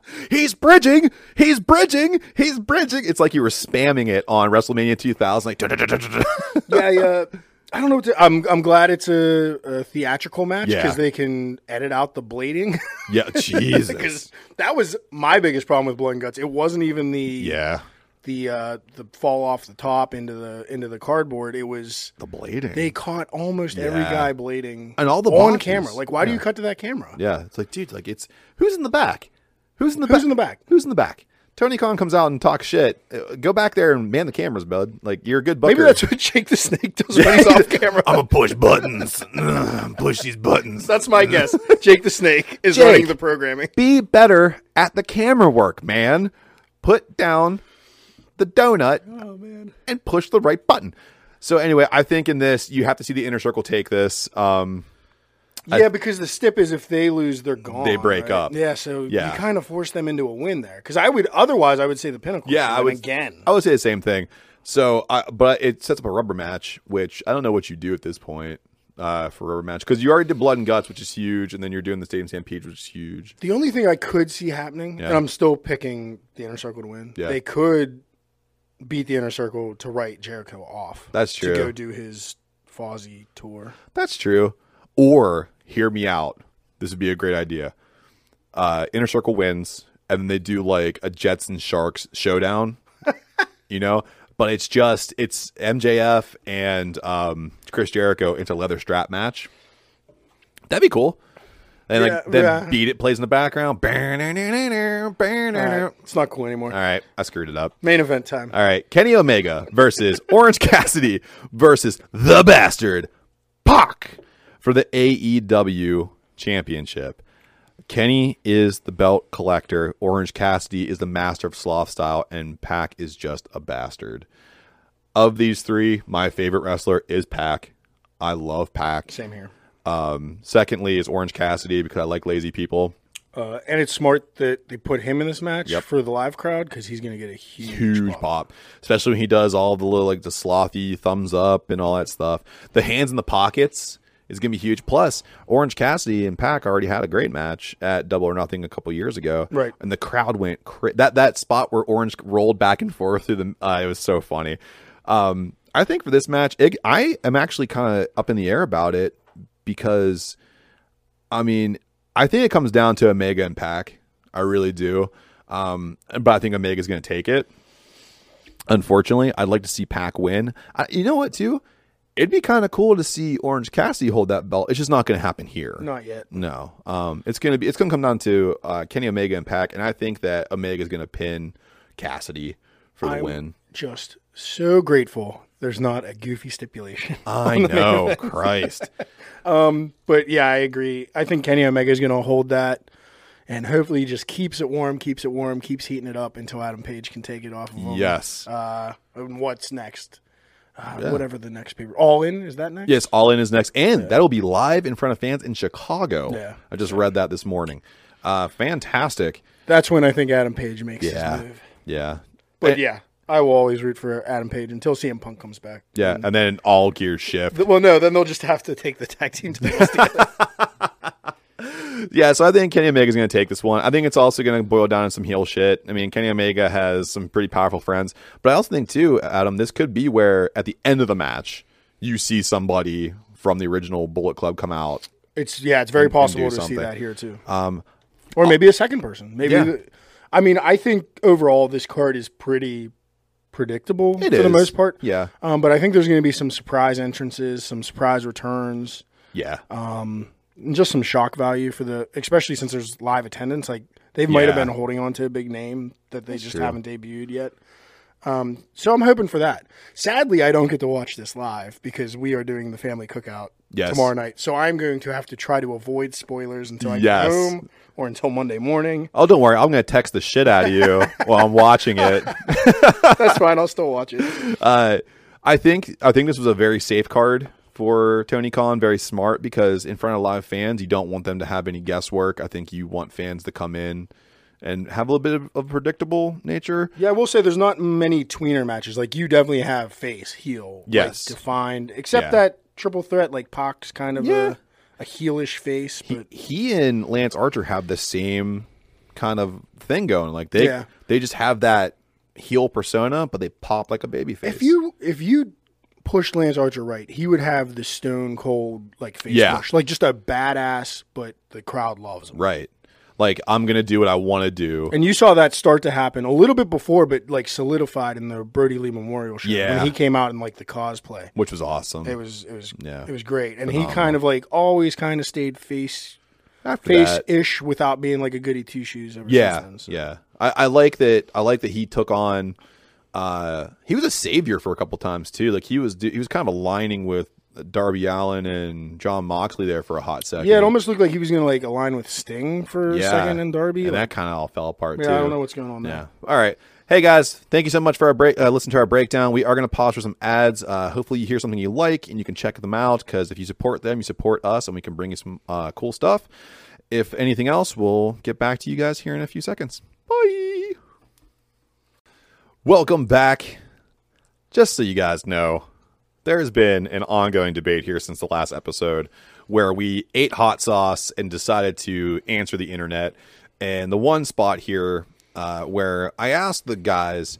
[laughs] he's bridging. He's bridging. He's bridging. It's like you were spamming it on WrestleMania 2000. Like, [laughs] yeah, yeah. I don't know. To, I'm I'm glad it's a, a theatrical match Yeah. because they can edit out the bleeding. yeah, Jesus. Because that was my biggest problem with Blood and Guts. It wasn't even the yeah, the uh, the fall off the top into the into the cardboard. It was the blading. they caught almost every guy blading And all the on camera. Like, why do you cut to that camera? yeah, it's like, dude, like it's who's in the back? Who's in the back Who's back? in the back? Who's in the back? Tony Khan comes out and talks shit. Uh, Go back there and man the cameras, bud. Like you're a good booker. Maybe that's what Jake the Snake does when he's [laughs] off camera. I'm gonna push buttons. push these buttons. That's my guess. Jake the Snake is Jake. running the programming. Be better at the camera work, man. Put down the donut Oh man. and push the right button. So anyway, I think in this you have to see the inner circle take this. Um, Yeah, because the stip is if they lose, they're gone. They break right? up. Yeah, so Yeah. you kind of force them into a win there. Because I would otherwise, I would say the pinnacle. yeah, I would again. I would say the same thing. So, I, but it sets up a rubber match, which I don't know what you do at this point uh, for a rubber match because you already did blood and guts, which is huge, and then you're doing the stadium stampede, which is huge. The only thing I could see happening, Yeah. and I'm still picking the inner circle to win. Yeah. They could beat the inner circle to write Jericho off. That's true. To go do his Fozzy tour. That's true. Or hear me out. This would be a great idea. Uh, Inner Circle wins, and then they do like a Jets and Sharks showdown. [laughs] you know, but it's just it's MJF and um, Chris Jericho into leather strap match. That'd be cool. And like Yeah, then yeah. beat it plays in the background. Right, it's not cool anymore. All right, I screwed it up. Main event time. All right, Kenny Omega versus [laughs] Orange Cassidy versus the Bastard Pac for the AEW Championship. Kenny is the belt collector. Orange Cassidy is the master of sloth style, and Pac is just a bastard. Of these three, my favorite wrestler is Pac. I love Pac. Same here. Um, secondly is Orange Cassidy because I like lazy people. Uh, and it's smart that they put him in this match Yep. for the live crowd because he's going to get a huge, huge pop. pop. especially when he does all the little like the slothy thumbs up and all that stuff. The hands in the pockets is gonna be huge. Plus, Orange Cassidy and Pac already had a great match at Double or Nothing a couple years ago, Right. And the crowd went cra- that that spot where Orange rolled back and forth through the. Uh, it was so funny. Um, I think for this match, it, I am actually kind of up in the air about it because, I mean, I think it comes down to Omega and Pac. I really do. Um, but I think Omega's going to take it. Unfortunately, I'd like to see Pac win. I, you know what, too? It'd be kind of cool to see Orange Cassidy hold that belt. It's just not going to happen here. Not yet. No. Um, it's gonna be. It's gonna come down to uh, Kenny Omega and Pac, and I think that Omega is gonna pin Cassidy for the I'm win. Just so grateful there's not a goofy stipulation. [laughs] I know, Christ. [laughs] But yeah, I agree. I think Kenny Omega is going to hold that, and hopefully, he just keeps it warm, keeps it warm, keeps heating it up until Adam Page can take it off of him. Yes. Uh, and what's next? Uh, Whatever the next paper. All in is that next? Yes, All In is next, and that'll be live in front of fans in Chicago. Yeah. I just read that this morning. Uh, fantastic. That's when I think Adam Page makes Yeah, his move. yeah, But yeah, I will always root for Adam Page until CM Punk comes back. yeah. And then all gears shift. Th- Well, no, then they'll just have to take the tag team titles together. [laughs] Yeah, so I think Kenny Omega is going to take this one. I think it's also going to boil down to some heel shit. I mean, Kenny Omega has some pretty powerful friends, but I also think too, Adam, this could be where at the end of the match you see somebody from the original Bullet Club come out. It's yeah, it's very and possible do to see that here too. Um, or maybe a second person. Maybe. Yeah. The, I mean, I think overall this card is pretty predictable It for the most part. Yeah. Um, but I think there's going to be some surprise entrances, some surprise returns, yeah, and just some shock value for the, especially since there's live attendance. Like they might have been holding on to a big name that they just true. haven't debuted yet. Um, so I'm hoping for that. Sadly, I don't get to watch this live because we are doing the family cookout Yes. tomorrow night. So I'm going to have to try to avoid spoilers until I Yes. get home or until Monday morning. Oh, don't worry. I'm going to text the shit out of you [laughs] while I'm watching it. [laughs] That's fine. I'll still watch it. Uh, I think I think this was a very safe card for Tony Khan. Very smart because in front of live fans, you don't want them to have any guesswork. I think you want fans to come in and have a little bit of, of predictable nature. Yeah, I will say there's not many tweener matches. Like you definitely have face, heel, like, Yes. defined. Except Yeah. that triple threat like Pac's kind of Yeah. a, a heelish face, but he and Lance Archer have the same kind of thing going. Like they Yeah. they just have that heel persona, but they pop like a baby face. if you if you push Lance Archer right, he would have the stone cold like face Yeah. push, like just a badass, but the crowd loves him. right, like I'm gonna do what I want to do. And you saw that start to happen a little bit before, but like solidified in the Brodie Lee Memorial show Yeah. when he came out in like the cosplay. which was awesome. It was it was Yeah. it was great, and he kind of like always kind of stayed face face ish without being like a goody two shoes. Yeah, since then, so. yeah. I, I like that. I like that he took on. Uh, he was a savior for a couple times too. Like he was, he was kind of aligning with Darby Allin and Jon Moxley there for a hot second. Yeah, it almost looked like he was gonna like align with Sting for a second in Darby. and Like, that kind of all fell apart yeah, too. I don't know what's going on there. Yeah. All right. Hey guys, thank you so much for our break. Uh, listen to our breakdown. We are going to pause for some ads. Uh, hopefully, you hear something you like and you can check them out. Because if you support them, you support us, and we can bring you some uh, cool stuff. If anything else, we'll get back to you guys here in a few seconds. Bye. Welcome back. Just so you guys know, there has been an ongoing debate here since the last episode where we ate hot sauce and decided to answer the internet. And the one spot here uh, where I asked the guys,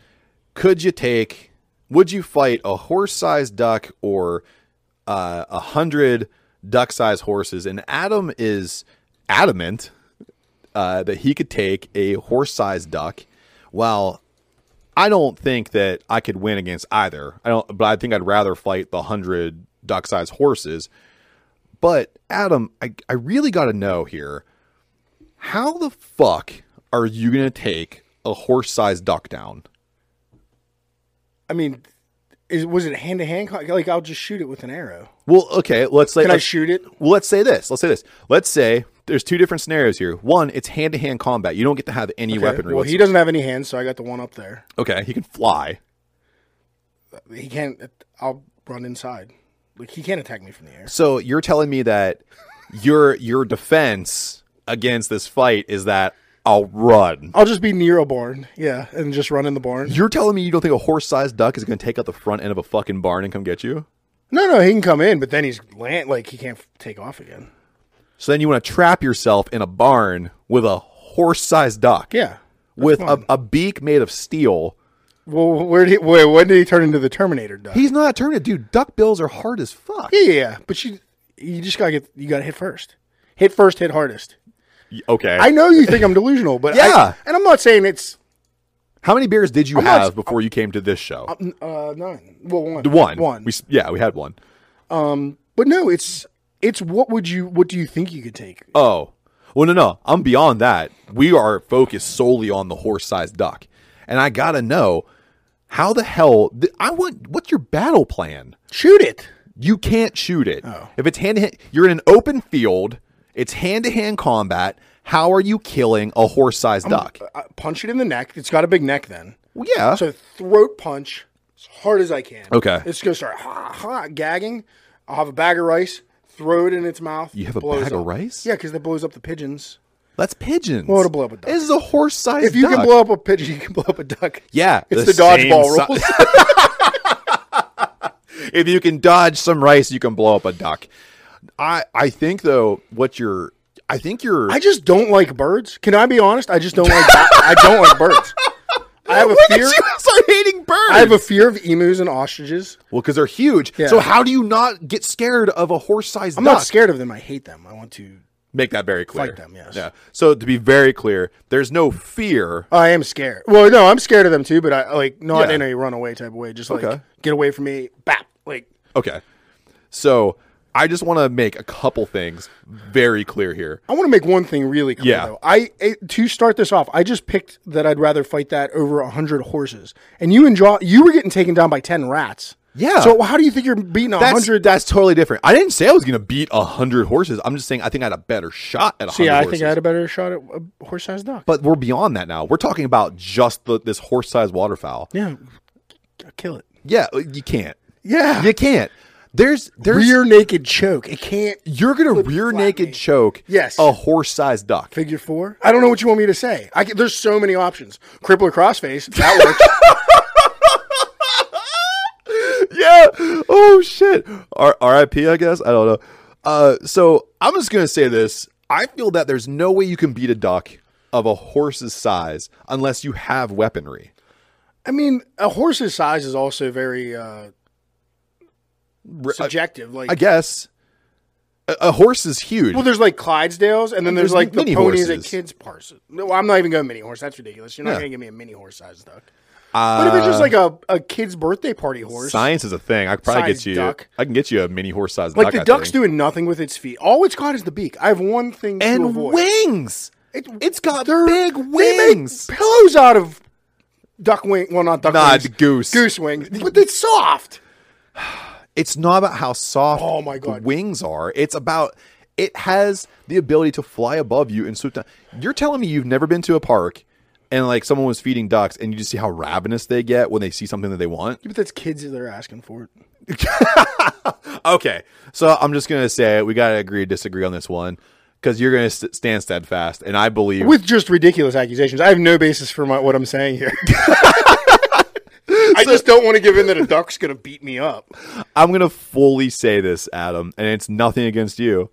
could you take, would you fight a horse sized duck or uh, a hundred duck sized horses? And Adam is adamant uh, that he could take a horse sized duck while I don't think that I could win against either. I don't, but I think I'd rather fight the hundred duck-sized horses. But Adam, I I really got to know here, how the fuck are you gonna take a horse-sized duck down? I mean, is was it hand to hand? Like I'll just shoot it with an arrow. Well, okay, let's say Can I shoot it? Well, let's say this. Let's say this. Let's say there's two different scenarios here. One, it's hand-to-hand combat. You don't get to have any Okay, weaponry. Well, he doesn't have any hands, so I got the one up there. Okay, he can fly. He can't. I'll run inside. Like he can't attack me from the air. So you're telling me that your your defense against this fight is that I'll run. I'll just be near a barn, yeah, and just run in the barn. You're telling me you don't think a horse-sized duck is going to take out the front end of a fucking barn and come get you? No, no, he can come in, but then he's land like he can't f- take off again. So then you want to trap yourself in a barn with a horse-sized duck Yeah. with a, a beak made of steel. Well, where did he? Wait, when did he turn into the Terminator? Duck? He's not a Terminator, dude. Duck bills are hard as fuck. yeah, yeah, yeah, but you, you just gotta get. You gotta hit first. Hit first. Hit hardest. Okay. I know you think I'm delusional, but I- Yeah. and I'm not saying it's How many beers did you not- have before you came to this show? uh none. Well, one. one. One. We, yeah, we had one. Um, But no, it's it's what would you what do you think you could take? Oh, well, no, no. I'm beyond that. We are focused solely on the horse-sized duck, and I gotta know how the hell. Th- I want. What's your battle plan? Shoot it. You can't shoot it. Oh. If it's hand to hand, you're in an open field. It's hand to hand combat. How are you killing a horse-sized duck? Uh, punch it in the neck. It's got a big neck then. Well, yeah. So throat punch as hard as I can. Okay. It's gonna start ha, ha, gagging. I'll have a bag of rice. Throw it in its mouth. You have a blows bag of rice? Yeah, because that blows up the pigeons. That's pigeons. Well, it'll blow up a duck. This is a horse-sized. If you duck. can blow up a pigeon, you can blow up a duck. yeah, It's the, same dodgeball si- rules. [laughs] if you can dodge some rice, you can blow up a duck. I I think though, what you're, I think you're. I just don't like birds. Can I be honest? I just don't like. I don't like [laughs] birds. I have a Look at fear. you start hating birds. I have a fear of emus and ostriches. well, because they're huge. Yeah. So how do you not get scared of a horse-sized I'm duck? not scared of them. I hate them. I want to. Make that very clear. Fight them, yes. Yeah. So to be very clear, there's no fear. I am scared. Well, no, I'm scared of them too, but I like not Yeah. in a runaway type of way. Just like Okay. get away from me. Bap. Like Okay. So I just want to make a couple things very clear here. I want to make one thing really clear Yeah. though. I eh, to start this off, I just picked that I'd rather fight that over hundred horses, and you enjoy. You were getting taken down by ten rats. Yeah. So how do you think you're beating a That's, hundred? that's totally different. I didn't say I was going to beat a hundred horses. I'm just saying I think I had a better shot at a See, I horses. think I had a better shot at a horse-sized duck. but we're beyond that now. We're talking about just the, this horse-sized waterfowl. yeah, kill it. Yeah, you can't. Yeah, You can't. There's there's rear naked choke. It can't you're gonna rear naked me. choke Yes. a horse-sized duck. figure four. I don't know what you want me to say. I can, there's so many options. Crippler crossface that works. [laughs] Yeah. Oh oh shit. R- R.I.P. I guess I don't know. Uh, so I'm just gonna say this. I feel that there's no way you can beat a duck of a horse's size unless you have weaponry. I mean, a horse's size is also very uh, subjective. Like, I guess a, a horse is huge. well, there's like Clydesdales, and then there's, There's like the ponies horses. at kids' parks. No, I'm not even going mini horse. That's ridiculous. You're not Yeah. going to give me a mini horse sized duck. uh, What if it's just like a, a kid's birthday party horse? science is a thing. I could probably get you. duck. I can get you a mini horse sized like duck. the I duck's doing nothing with its feet. All it's got is the beak. I have one thing to and wings. It- it's got big wings. pillows out of duck wing. Well, not duck Nah, wings. goose. Goose wings. But it's soft. [sighs] [sighs] [sighs] It's not about how soft Oh my the God. wings are. It's about it has the ability to fly above you and swoop down. You're telling me you've never been to a park and like someone was feeding ducks and you just see how ravenous they get when they see something that they want? But that's kids that are asking for it. [laughs] Okay. So I'm just going to say we got to agree to disagree on this one cuz you're going to st- stand steadfast and I believe With just ridiculous accusations. I have no basis for my, what I'm saying here. [laughs] I just don't want to give in that a duck's going to beat me up. I'm going to fully say this, Adam, and it's nothing against you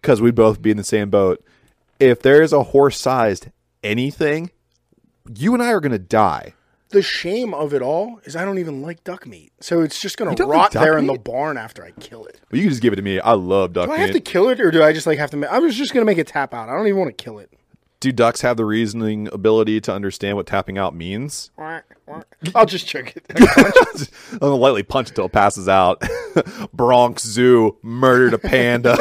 because we'd both be in the same boat. If there is a horse sized anything, you and I are going to die. The shame of it all is I don't even like duck meat. So it's just going to like rot duck there in the barn after I kill it. Well, you can just give it to me. I love duck Do I meat. have to kill it or do I just like have to? Ma- I was just going to make it tap out. I don't even want to kill it. Do ducks have the reasoning ability to understand what tapping out means? I'll just check it. [laughs] I'm gonna lightly punch until it passes out. [laughs] Bronx Zoo murdered a panda.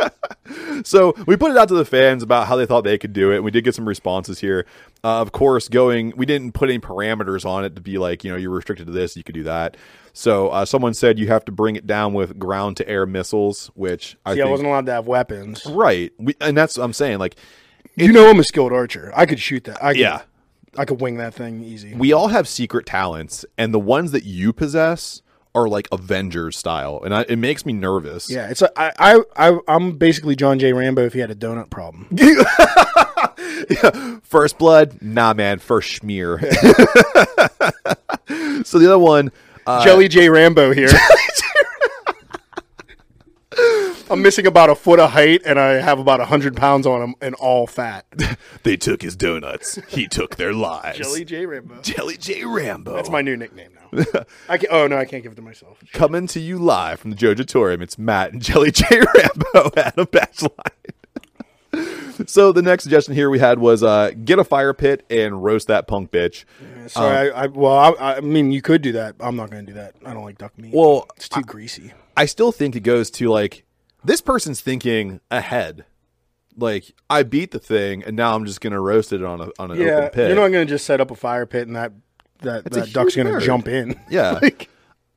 [laughs] so we put it out to the fans about how they thought they could do it. And we did get some responses here. Uh, of course, going we didn't put any parameters on it to be like you know you're restricted to this, you could do that. So uh, someone said you have to bring it down with ground to air missiles, which I See, I think wasn't allowed to have weapons. right. We, and that's what I'm saying. Like You know I'm a skilled archer. I could shoot that. I could, yeah, I could wing that thing easy. we all have secret talents, and the ones that you possess are like Avengers style, and I, it makes me nervous. Yeah, it's a, I, I, I, I'm basically John J. Rambo if he had a donut problem. [laughs] First blood, nah, man. First schmear. [laughs] so the other one, uh, Jelly J. Rambo here. [laughs] [laughs] I'm missing about a foot of height, and I have about hundred pounds on him, and all fat. [laughs] they took his donuts. He took their lives. Jelly J. Rambo. Jelly J Rambo. That's my new nickname now. [laughs] I can, oh no, I can't give it to myself. coming to you live from the Jojatorium. It's Matt and Jelly J Rambo, Adam Batchline. so the next suggestion here we had was uh, get a fire pit and roast that punk bitch. Sorry, I, I well, I, I mean, you could do that. I'm not going to do that. I don't like duck meat. Well, it's too greasy. I still think it goes to like this person's thinking ahead. Like I beat the thing, and now I'm just gonna roast it on a on an Yeah, open pit. you're not going to just set up a fire pit and that that, that duck's going to bird. jump in. [laughs] Yeah. [laughs] Like,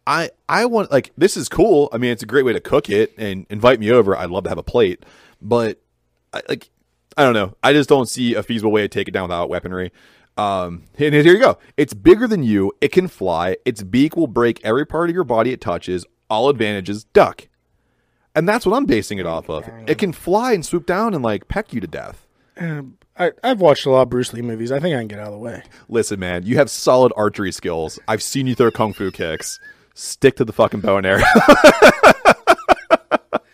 I I want like this is cool. I mean, it's a great way to cook it and invite me over. I'd love to have a plate, but I, like I don't know. I just don't see a feasible way to take it down without weaponry. Um, and here you go. It's bigger than you. It can fly. Its beak will break every part of your body it touches. All advantages, duck. And that's what I'm basing it off of. It can fly and swoop down and like peck you to death. I, I've watched a lot of Bruce Lee movies. I think I can get out of the way. Listen, man, you have solid archery skills. I've seen you throw kung fu kicks. Stick to the fucking bow and arrow. [laughs]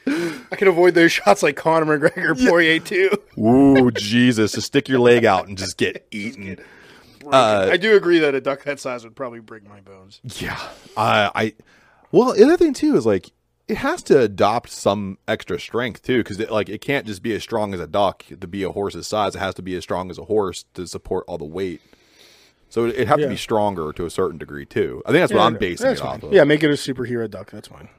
I can avoid those shots like Conor McGregor, Poirier too. Ooh, Jesus! Just stick your leg out and just get [laughs] eaten. Uh, I do agree that a duck that size would probably break my bones. Yeah, I, I. Well, the other thing too is like it has to adopt some extra strength too, because it, like it can't just be as strong as a duck to be a horse's size. It has to be as strong as a horse to support all the weight. So it have to Yeah. be stronger to a certain degree too. I think that's what I'm basing That's it fine. off of. Yeah, make it a superhero duck. That's fine.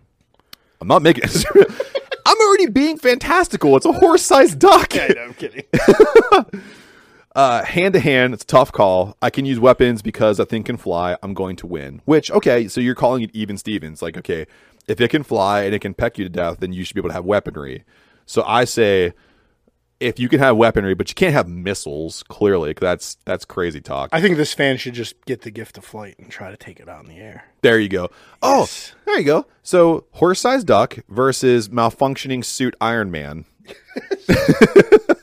I'm not making. It. [laughs] I'm already being fantastical. It's a horse-sized duck. Yeah, no, I'm kidding. [laughs] Uh, hand to hand, it's a tough call. I can use weapons because that thing can fly. I'm going to win. Which, okay, so you're calling it even Stevens. Like, okay, if it can fly and it can peck you to death, then you should be able to have weaponry. So I say, if you can have weaponry, but you can't have missiles, clearly, 'cause that's that's crazy talk. I think this fan should just get the gift of flight and try to take it out in the air. there you go. Oh, there you go. So horse-sized duck versus malfunctioning suit Iron Man. [laughs]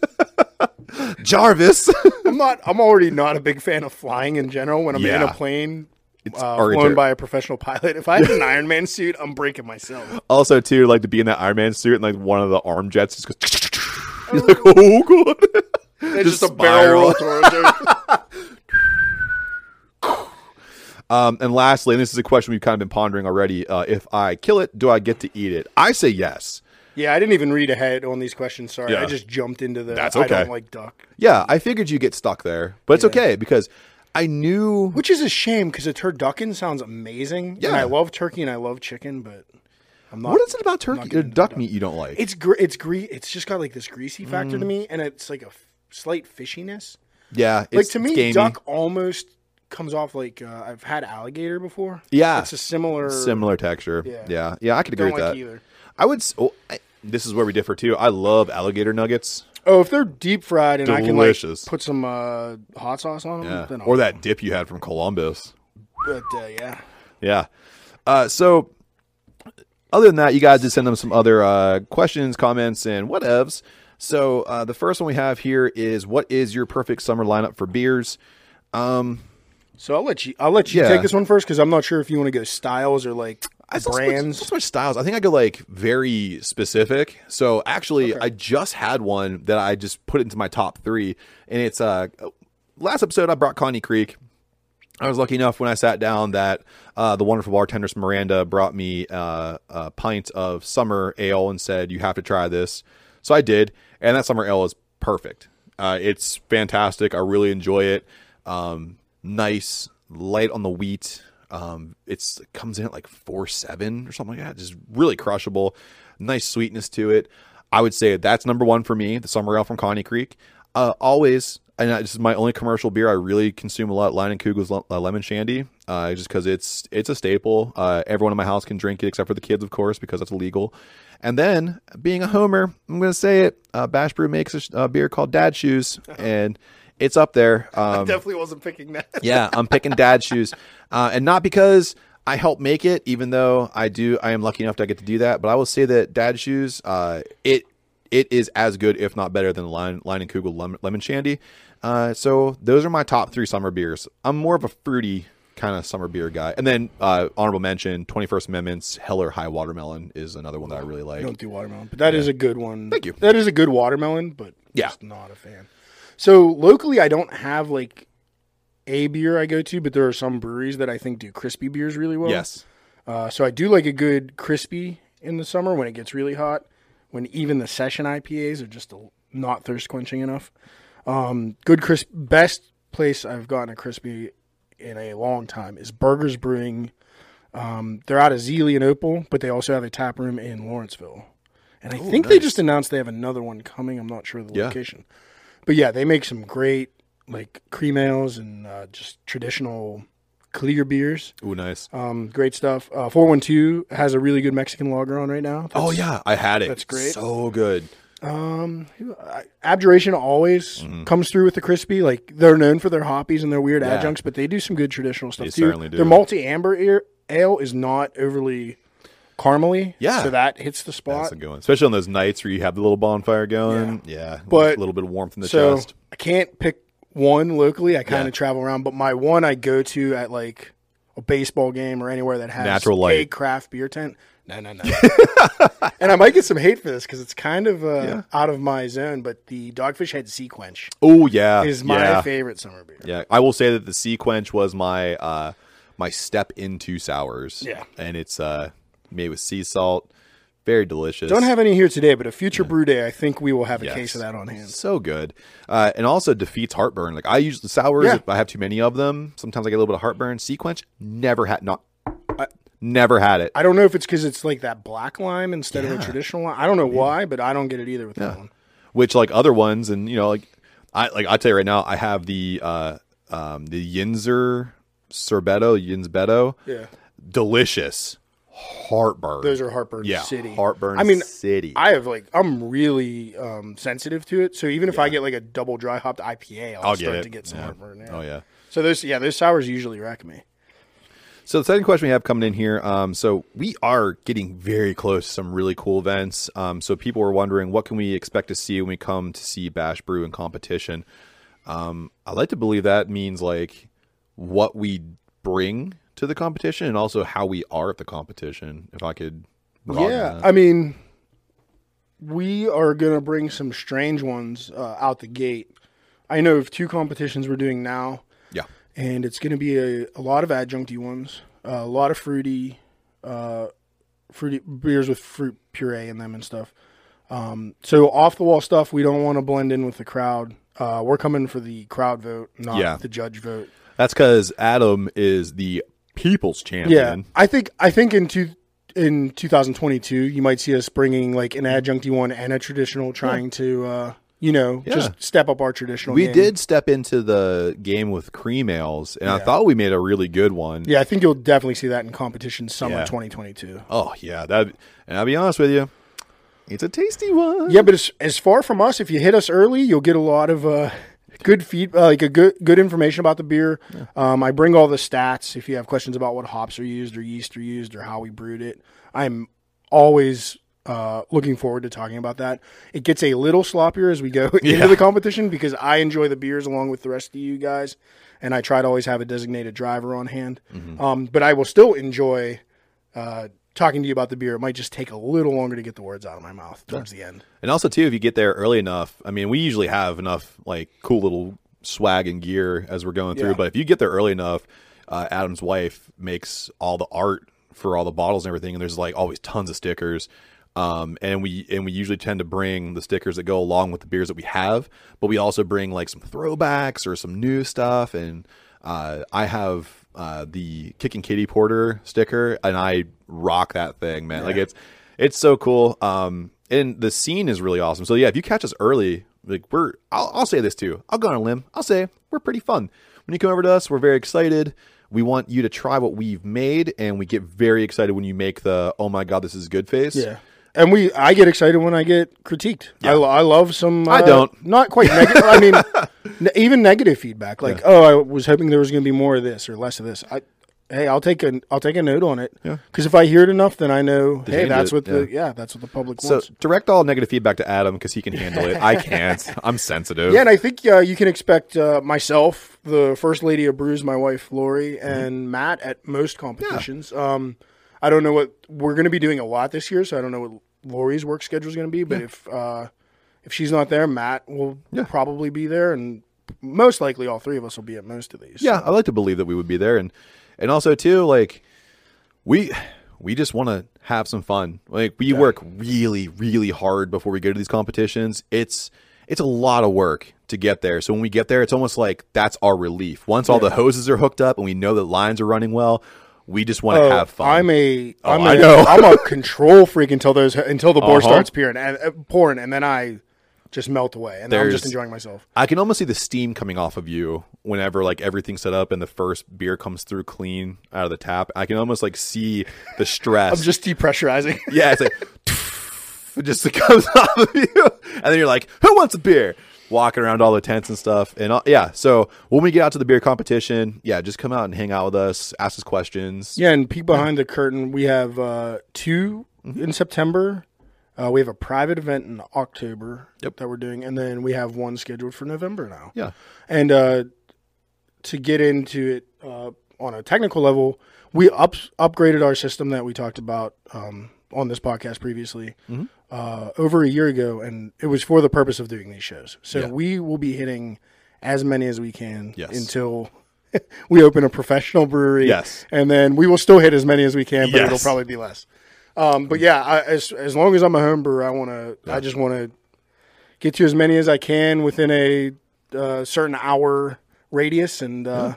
Jarvis. [laughs] I'm not. I'm already not a big fan of flying in general. When I'm in a plane, It's uh, flown by a professional pilot. If I had an Iron Man suit, I'm breaking myself. also too like to be in that Iron Man suit and like one of the arm jets just goes. [laughs] You're like, oh god. It's just, a barrel roll towards her. Um, and lastly, and this is a question we've kind of been pondering already. Uh, if I kill it, do I get to eat it? I say yes. Yeah, I didn't even read ahead on these questions. Sorry, Yeah. I just jumped into the. That's I okay. don't like duck, Yeah, I figured you get stuck there, but it's okay because I knew. which is a shame because a turducken sounds amazing. Yeah. and I love turkey and I love chicken, but I'm not. What is it about turkey getting or into duck meat you don't like? It's gre- it's gre- It's just got like this greasy factor Mm. to me, and it's like a f- slight fishiness. yeah, it's, Like to it's me, gamey. duck almost comes off like uh, I've had alligator before. Yeah. it's a similar. similar texture. Yeah. yeah, yeah. I could agree Don't with like that. either. I would. Oh, I, this is where we differ too. I love alligator nuggets. Oh, if they're deep fried and I can like put some uh, hot sauce on them, Yeah, then I'll, or that dip you had from Columbus. But uh, yeah, Yeah. Uh, so, other than that, you guys did send them some other uh, questions, comments, and whatevs. So, uh, the first one we have here is what is your perfect summer lineup for beers? so I'll let you. I'll let you Yeah. take this one first because I'm not sure if you want to go styles or like It's not so much- brands. not so much styles. I think I go like very specific. So actually, I just had one that I just put into my top three, and it's uh last episode I brought Conny Creek. I was lucky enough when I sat down that uh, the wonderful bartender Miranda brought me uh, a pint of summer ale and said you have to try this. So I did, and that summer ale is perfect. Uh, it's fantastic. I really enjoy it. Um, nice, light on the wheat. Um, it's it comes in at like four seven or something like that. Just really crushable. Nice sweetness to it. I would say that's number one for me. The summer ale from Conny Creek. Uh, always, and this is my only commercial beer I really consume a lot. Leinenkugel's uh, lemon shandy, uh, just because it's it's a staple. Uh, everyone in my house can drink it except for the kids, of course, because that's illegal. And then, being a homer, I'm going to say it. Uh, Bash Brew makes a, sh- a beer called Dad Shoes, and it's up there. Um, Definitely wasn't picking that. [laughs] yeah, I'm picking dad shoes, uh, and not because I help make it, even though I do. I am lucky enough to get to do that. But I will say that dad shoes, uh, it it is as good, if not better, than Line Leinenkugel lemon, lemon shandy. Uh, so those are my top three summer beers. I'm more of a fruity kind of summer beer guy, and then uh, honorable mention: 21st Amendment's Hell or High Watermelon is another one that I really I like. don't do watermelon, but that is a good one. Thank you. That is a good watermelon, but Yeah. just not a fan. So locally, I don't have like a beer I go to, but there are some breweries that I think do crispy beers really well. Yes, Uh, so I do like a good crispy in the summer when it gets really hot, when even the session IPAs are just a, not thirst quenching enough. Um, good crisp, best place I've gotten a crispy in a long time is Burgh'ers Brewing. Um, they're out of Zelienople, but they also have a tap room in Lawrenceville. And I think they just announced they have another one coming. I'm not sure of the Yeah. location. But yeah, they make some great like cream ales and uh, just traditional clear beers. ooh, nice. Um, great stuff. Uh, 412 has a really good Mexican lager on right now. oh yeah, I had it. that's great. So good. Um, Abjuration always Mm-hmm. comes through with the crispy. Like they're known for their hoppies and their weird Yeah. adjuncts, but they do some good traditional stuff They too. certainly do. Their multi amber ale is not overly caramely. Yeah. so that hits the spot. That's a good one, especially on those nights where you have the little bonfire going. Yeah, But- a little bit of warmth in the so chest. I can't pick one locally. I kind of Yeah. travel around, but my one I go to at like a baseball game or anywhere that has Natural a Light. craft beer tent. No, no, no. [laughs] and I might get some hate for this because it's kind of uh, out of my zone. But the Dogfish Head Sea Quench Oh yeah, is my yeah. favorite summer beer. Yeah, I will say that the Sea Quench was my uh my step into sours. Yeah. and it's uh made with sea salt, very delicious. Don't have any here today, but a future brew day, I think we will have a Yes. case of that on hand. so good, uh, and also defeats heartburn. Like I use the sours, Yeah. if I have too many of them. Sometimes I get a little bit of heartburn. Sea Quench never had not, never had it. I don't know if it's because it's like that black lime instead of a traditional lime. I don't know why, but I don't get it either with that one. which like other ones and you know like i like i tell you right now i have the uh um the yinzer sorbetto yinsbetto Yeah. delicious heartburn Those are heartburn yeah city. heartburn I mean, city I have like I'm really um, sensitive to it. So even if I get like a double dry hopped IPA, I'll, i'll start it to get some yeah. heartburn. Yeah. oh yeah So those yeah those sours usually wreck me. So the second question we have coming in here, um, so we are getting very close to some really cool events. Um, so people are wondering what can we expect to see when we come to see Bash Brew in competition. Um, I like to believe that means like what we bring to the competition and also how we are at the competition. If I could, Yeah, that. I mean, we are gonna bring some strange ones uh, out the gate. I know of two competitions we're doing now, yeah, and it's gonna be a, a lot of adjuncty ones, uh, a lot of fruity, uh, fruity beers with fruit puree in them and stuff. Um, so off the wall stuff, we don't want to blend in with the crowd. Uh, we're coming for the crowd vote, not Yeah. the judge vote. that's because Adam is the people's champion. Yeah. I think I think in two in 2022 you might see us bringing like an adjuncty one and a traditional, trying to uh, you know Yeah. just step up our traditional. We game. did step into the game with cream ales, and I thought we made a really good one. Yeah, I think you'll definitely see that in competition summer Yeah. 2022. Oh yeah, that. And I'll be honest with you, it's a tasty one. Yeah, but as, as far from us, if you hit us early, you'll get a lot of uh, good feed, uh, like a good good information about the beer. Um, I bring all the stats. If you have questions about what hops are used or yeast are used or how we brewed it, I'm always uh, looking forward to talking about that. It gets a little sloppier as we go [laughs] Yeah. into the competition because I enjoy the beers along with the rest of you guys, and I try to always have a designated driver on hand. Um, but I will still enjoy. Uh, Talking to you about the beer, it might just take a little longer to get the words out of my mouth towards the end. And also too, if you get there early enough, I mean, we usually have enough like cool little swag and gear as we're going through. Yeah. But if you get there early enough, uh, Adam's wife makes all the art for all the bottles and everything, and there's like always tons of stickers. Um, and we and we usually tend to bring the stickers that go along with the beers that we have, but we also bring like some throwbacks or some new stuff. And uh, I have uh, the Kicking Kitty Porter sticker, and I rock that thing, man. Like it's it's so cool. Um, and the scene is really awesome. So yeah, if you catch us early, like we're, I'll, I'll say this too. I'll go on a limb. I'll say we're pretty fun. When you come over to us, we're very excited. We want you to try what we've made, and we get very excited when you make the "Oh my god, this is good" face. Yeah. And we, I get excited when I get critiqued. I, I love some. I uh, don't. Not quite negative. I mean, [laughs] n- even negative feedback. Like, oh, I was hoping there was going to be more of this or less of this. I, hey, I'll take a, I'll take a note on it. Yeah. Because if I hear it enough, then I know. hey, that's it, what the, yeah, that's what the public So wants. direct all negative feedback to Adam because he can handle it. I [laughs] can't. I'm sensitive. Yeah, and I think uh, you can expect uh, myself, the first lady of brews, my wife Lori, Mm-hmm. and Matt at most competitions. Um, I don't know what we're going to be doing a lot this year, so I don't know what Lori's work schedule is going to be. But if uh, if she's not there, Matt will Yeah. probably be there, and most likely all three of us will be at most of these. Yeah, I like to believe that we would be there, and and also too, like we we just want to have some fun. Like we work really, really hard before we go to these competitions. It's it's a lot of work to get there. So when we get there, it's almost like that's our relief. Once all the hoses are hooked up and we know that lines are running well, we just want to Oh, have fun. I'm a I'm I a know. I'm a [laughs] control freak until those until the boar Uh-huh. starts pouring and uh, pouring, and then I just melt away, and I'm just enjoying myself. I can almost see the steam coming off of you whenever like everything's set up and the first beer comes through clean out of the tap. I can almost like see the stress. [laughs] I'm just depressurizing. Yeah, it's like [laughs] it just comes off of you, and then you're like, "Who wants a beer?" Walking around all the tents and stuff, and all, yeah. So when we get out to the beer competition, yeah, just come out and hang out with us, ask us questions. Yeah, and peek behind the curtain. We have uh, 2 Mm-hmm. in September. Uh, we have a private event in October Yep. that we're doing, and then we have one scheduled for November now. Yeah. And uh, to get into it uh, on a technical level, we up, upgraded our system that we talked about um, on this podcast previously Mm-hmm. Uh, over a year ago, and it was for the purpose of doing these shows. So Yeah. we will be hitting as many as we can Yes. until [laughs] we open a professional brewery. Yes. and then we will still hit as many as we can, but Yes. it'll probably be less. Um, but yeah, I, as as long as I'm a home brewer, I want to. I just want to get to as many as I can within a uh, certain hour radius, and uh,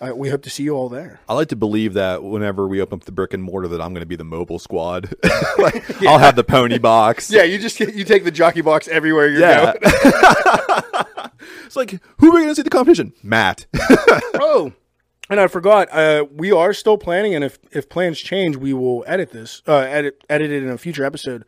I, we hope to see you all there. I like to believe that whenever we open up the brick and mortar, that I'm going to be the mobile squad. [laughs] like, [laughs] I'll have the pony box. [laughs] Yeah, you just you take the jockey box everywhere you Yeah. go. it's like, who are we going to see the competition? Matt. oh, and I forgot. Uh, we are still planning, and if if plans change, we will edit this, uh, edit edit it in a future episode.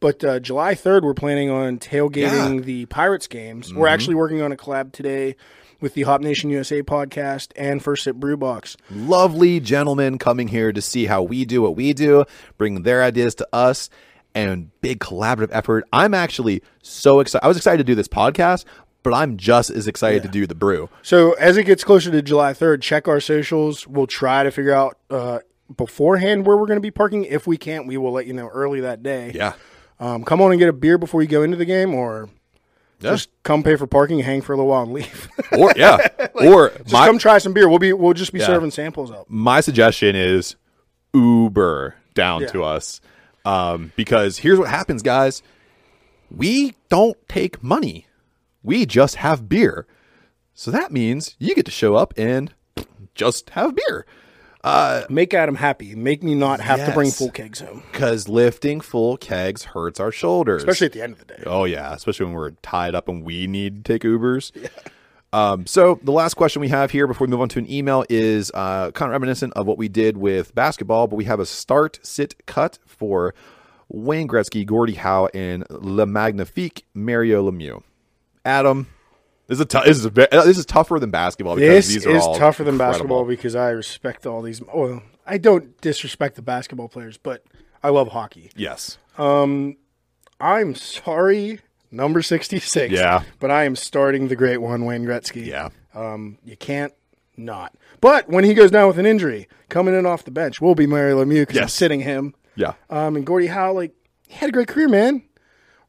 But uh, July third, we're planning on tailgating the Pirates games. We're actually working on a collab today with the Hop Nation USA podcast and First Sip Brew Box. lovely gentlemen coming here to see how we do what we do, bring their ideas to us, and big collaborative effort. I'm actually so excited. I was excited to do this podcast, but I'm just as excited to do the brew. So as it gets closer to July 3rd, check our socials. We'll try to figure out uh, beforehand where we're going to be parking. If we can't, we will let you know early that day. Yeah. Um, come on and get a beer before you go into the game, or Yeah. just come pay for parking, hang for a little while, and leave. [laughs] Or yeah. [laughs] or just my come try some beer. We'll be we'll just be Yeah. serving samples up. my suggestion is Uber down Yeah. to us. Um, because here's what happens, guys. We don't take money. We just have beer. So that means you get to show up and just have beer. Make Adam happy. Make me not have to bring Yes. full kegs home, Because lifting full kegs hurts our shoulders. especially at the end of the day. Oh yeah, especially when we're tied up and we need to take Ubers. [laughs] Um, so the last question we have here before we move on to an email is uh, kind of reminiscent of what we did with basketball, but we have a start sit cut for Wayne Gretzky, Gordie Howe, and Le Magnifique Mario Lemieux. Adam, this is a this is a, this is tougher than basketball because This these are is all tougher than incredible. basketball because I respect all these. Well, I don't disrespect the basketball players, but I love hockey. Yes, Um, I'm sorry, number 66. Yeah. But I am starting the great one, Wayne Gretzky. yeah, Um, you can't not. But when he goes down with an injury, coming in off the bench will be Mario Lemieux because I'm Yes. sitting him. yeah. Um, and Gordie Howe, like, he had a great career, man.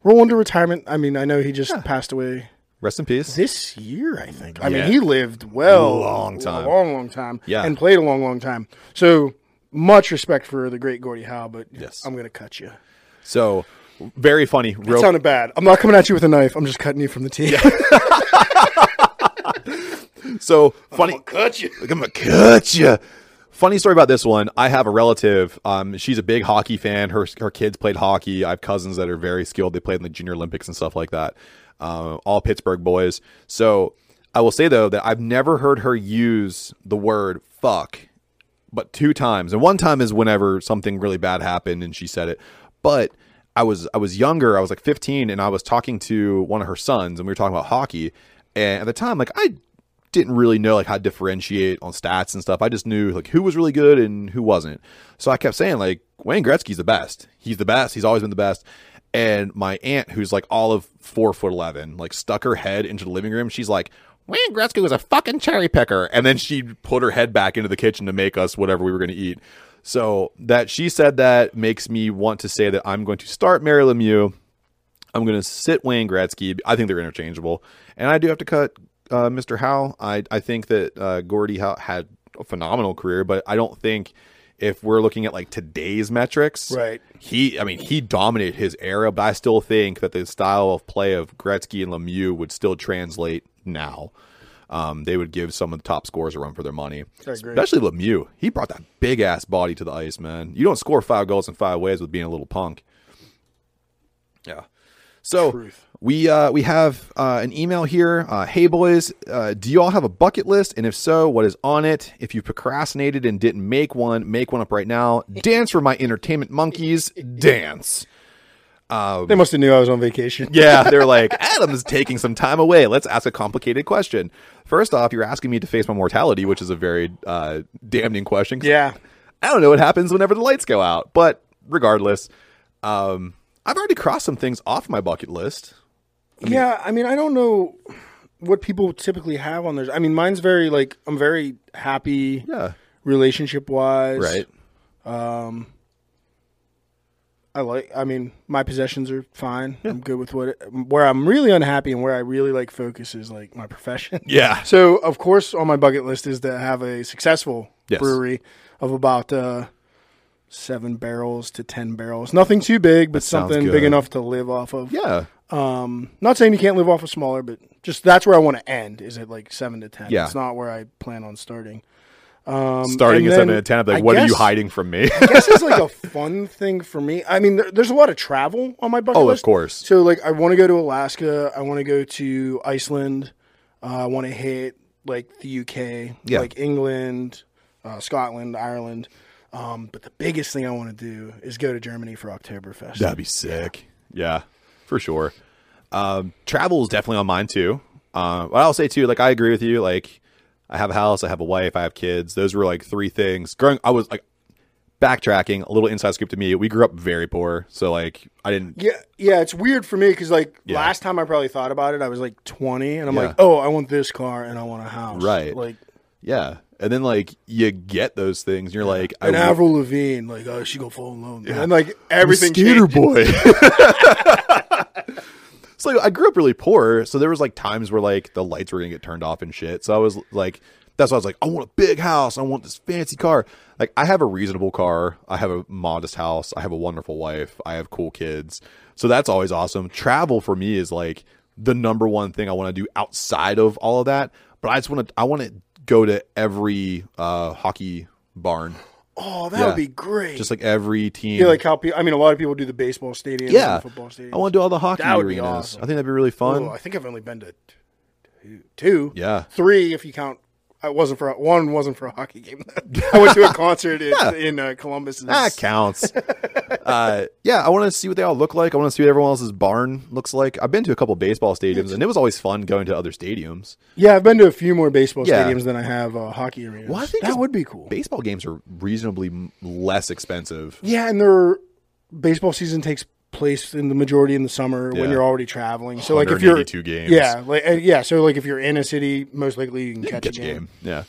Roll into retirement. I mean, I know he just passed away Rest in peace. this year, I think. I Yeah. mean, he lived well, Long time. long, long time, Yeah. and played a long, long time. So much respect for the great Gordie Howe, but Yes. I'm going to cut you. So very funny. That sounded bad. I'm not coming at you with a knife. I'm just cutting you from the team. [laughs] so funny. I'm gonna cut you. I'm gonna cut you. Funny story about this one. I have a relative. Um, she's a big hockey fan. Her her kids played hockey. I have cousins that are very skilled. They played in the Junior Olympics and stuff like that. Uh, all Pittsburgh boys. So I will say though that I've never heard her use the word "fuck," but two times. And one time is whenever something really bad happened and she said it. But I was I was younger. I was like 15, and I was talking to one of her sons, and we were talking about hockey. And at the time, like I didn't really know like how to differentiate on stats and stuff. I just knew like who was really good and who wasn't. So I kept saying like Wayne Gretzky's the best. He's the best. He's always been the best. And my aunt, who's like all of four foot eleven, like stuck her head into the living room. She's like, Wayne Gretzky was a fucking cherry picker. And then she put her head back into the kitchen to make us whatever we were going to eat. So that she said that makes me want to say that I'm going to start Mario Lemieux. I'm going to sit Wayne Gretzky. I think they're interchangeable, and I do have to cut uh, Mr. Howe. I I think that uh, Gordie Howe had a phenomenal career, but I don't think if we're looking at like today's metrics, Right. He, I mean, he dominated his era, but I still think that the style of play of Gretzky and Lemieux would still translate now. Um, they would give some of the top scorers a run for their money, especially Lemieux. He brought that big ass body to the ice, man. You don't score five goals in five ways with being a little punk. Yeah. So Truth. we uh, we have uh, an email here. Uh, hey boys, uh, do you all have a bucket list? And if so, what is on it? If you procrastinated and didn't make one, make one up right now. Dance for my entertainment monkeys. Dance. They must have knew I was on vacation. [laughs] Yeah, they're [laughs] like, Adam's taking some time away. Let's ask a complicated question. First off, you're asking me to face my mortality, which is a very uh, damning question. Yeah. I don't know what happens whenever the lights go out. But regardless, um, I've already crossed some things off my bucket list. yeah, I mean, I don't know what people typically have on theirs. I mean, mine's very like I'm very happy Yeah. relationship wise. Right. Um, I like. I mean, my possessions are fine. I'm good with what. It, where I'm really unhappy and where I really like focus is like my profession. [laughs] Yeah. So of course, on my bucket list is to have a successful Yes. brewery of about uh, seven barrels to ten barrels. Nothing too big, but something big enough to live off of. Yeah. Um, not saying you can't live off of smaller, but just that's where I want to end. Is at like seven to ten. Yeah. It's not where I plan on starting. Um, Starting at seven to ten, I'm like, I what are you hiding from me? I guess it's like a [laughs] fun thing for me. I mean, there, there's a lot of travel on my bucket oh, list. of course. So like, I want to go to Alaska. I want to go to Iceland. Uh, I want to hit like the UK, Yeah. like England, uh, Scotland, Ireland. Um, but the biggest thing I want to do is go to Germany for Oktoberfest. That'd be sick. Yeah, for sure. Um, travel is definitely on mine too. Uh, what I'll say too, like I agree with you. Like I have a house, I have a wife, I have kids. Those were like three things. Growing, I was like backtracking, a little inside scoop to me. We grew up very poor, so like I didn't. Yeah, yeah, it's weird for me because like Yeah. last time I probably thought about it, I was like 20, and I'm Yeah. like, oh, I want this car and I want a house, Right. Like Yeah, and then like you get those things, and you're like, an I Avril Lavigne, like oh, she go fall in love, and like everything skater boy. [laughs] [laughs] so I grew up really poor, so there was like times where like the lights were gonna get turned off and shit. So I was like, that's why I was like, I want a big house, I want this fancy car. Like I have a reasonable car, I have a modest house, I have a wonderful wife, I have cool kids. So that's always awesome. Travel for me is like the number one thing I want to do outside of all of that. But I just want to I want to go to every uh hockey barn. Oh, that Yeah. would be great. Just like every team. yeah, like how people. I mean, a lot of people do the baseball stadiums, Yeah, and the football stadiums. I want to do all the hockey That would be arenas. awesome. I think that'd be really fun. Oh, I think I've only been to two, two, Yeah. three if you count. I wasn't for one wasn't for a hockey game. [laughs] I went to a concert in, [laughs] Yeah. in uh, Columbus. That counts. [laughs] uh, yeah, I want to see what they all look like. I want to see what everyone else's barn looks like. I've been to a couple baseball stadiums, and it was always fun going to other stadiums. Yeah, I've been to a few more baseball Yeah. stadiums than I have uh, hockey arenas. Well, I think that would be cool. Baseball games are reasonably less expensive. Yeah, and their baseball season takes place in the majority in the summer Yeah. when you're already traveling. So like if you're 182 games. yeah, like uh, yeah, so like if you're in a city, most likely you can catch, Catch a game. Yeah.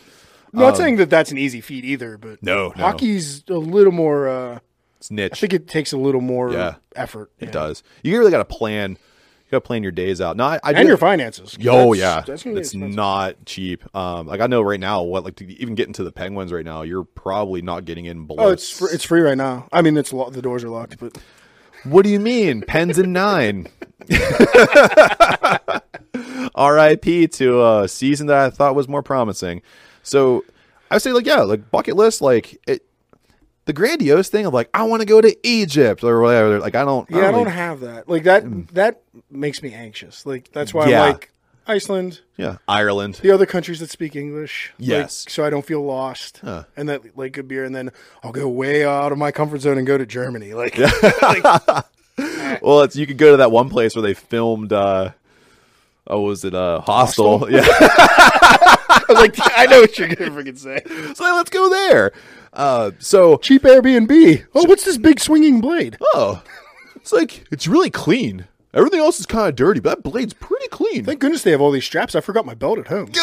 I'm not saying that that's an easy feat either, but No, no. hockey's a little more. Uh, It's niche. I think it takes a little more Yeah. effort. it does. You really got to plan. You got to plan your days out. No, I, I and did- your finances. Oh That's- yeah, that's gonna be it's expensive. not cheap. Um, like I know right now, what like to even get into the Penguins right now, you're probably not getting in below. Oh, it's fr- it's free right now. I mean, it's lo- the doors are locked, but What do you mean? Pens and nine. [laughs] R.I.P. to a season that I thought was more promising. So I would say, like, yeah, like bucket list, like it, the grandiose thing of like, I want to go to Egypt or whatever. Like, I don't. yeah, I don't really- have that. Like that that makes me anxious. Like that's why Yeah. I'm like Iceland, yeah, Ireland. the other countries that speak English. like, Yes. so I don't feel lost. And that like good beer, and then I'll go way out of my comfort zone and go to Germany. [laughs] Like, [laughs] [laughs] Well, it's you could go to that one place where they filmed. uh Oh, was it uh Hostel? Hostel? Yeah. I was like, I know what you're gonna freaking say. so let's go there. Uh, so Cheap Airbnb. Oh, what's this big swinging blade? oh, it's like it's really clean. Everything else is kind of dirty, but that blade's pretty clean. Thank goodness they have all these straps. I forgot my belt at home. [laughs]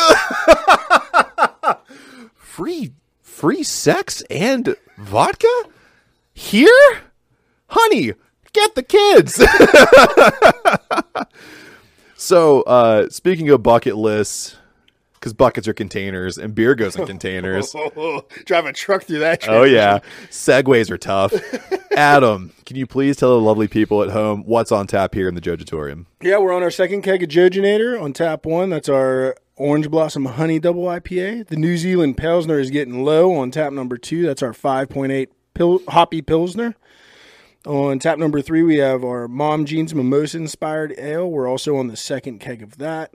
free free sex and vodka here honey get the kids [laughs] so uh speaking of bucket lists because buckets are containers and beer goes in [laughs] containers [laughs] Drive a truck through that. oh yeah segways are tough [laughs] adam can you please tell the lovely people at home what's on tap here in the jojatorium Yeah, we're on our second keg of Jojinator on tap one. That's our Orange Blossom Honey Double IPA. The New Zealand Pilsner is getting low on tap number two. That's our 5.8 pil- hoppy Pilsner. On tap number three, we have our Mom Jeans Mimosa inspired ale. We're also on the second keg of that.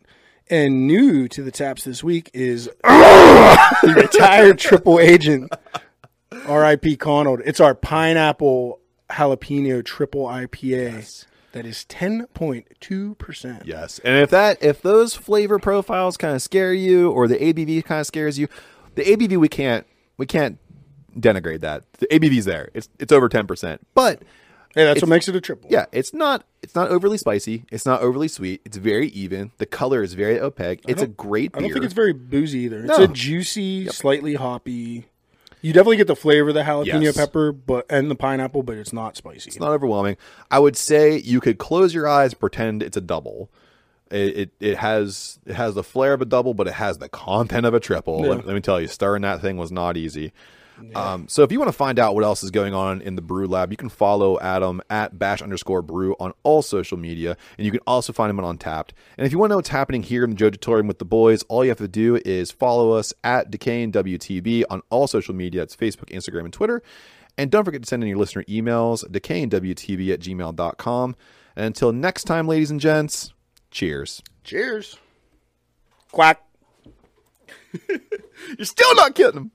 And new to the taps this week is [laughs] the retired triple agent, R.I.P. Conald. It's our pineapple jalapeno triple IPA. That is 10.2%. Yes, and if that if those flavor profiles kind of scare you, or the ABV kind of scares you, the ABV we can't we can't denigrate that. The ABV's there. It's it's over ten percent, but Hey, that's what makes it a triple. yeah, it's not it's not overly spicy. It's not overly sweet. It's very even. The color is very opaque. It's a great I don't think it's very boozy either. It's No. a juicy, slightly hoppy. You definitely get the flavor of the jalapeno Yes. pepper, but and the pineapple, but it's not spicy. It's not overwhelming. I would say you could close your eyes, pretend it's a double. It, it it has it has the flair of a double, but it has the content of a triple. Let, let me tell you, stirring that thing was not easy. Um, so if you want to find out what else is going on in the brew lab, you can follow Adam at bash underscore brew on all social media, and you can also find him on Untappd. And if you want to know what's happening here in the Jojatorium with the boys, all you have to do is follow us at Decaying WTB on all social media. It's Facebook, Instagram, and Twitter. And don't forget to send in your listener emails, decayingwtb at gmail.com. And until next time, ladies and gents, cheers. Cheers. Quack. [laughs] You're still not getting them.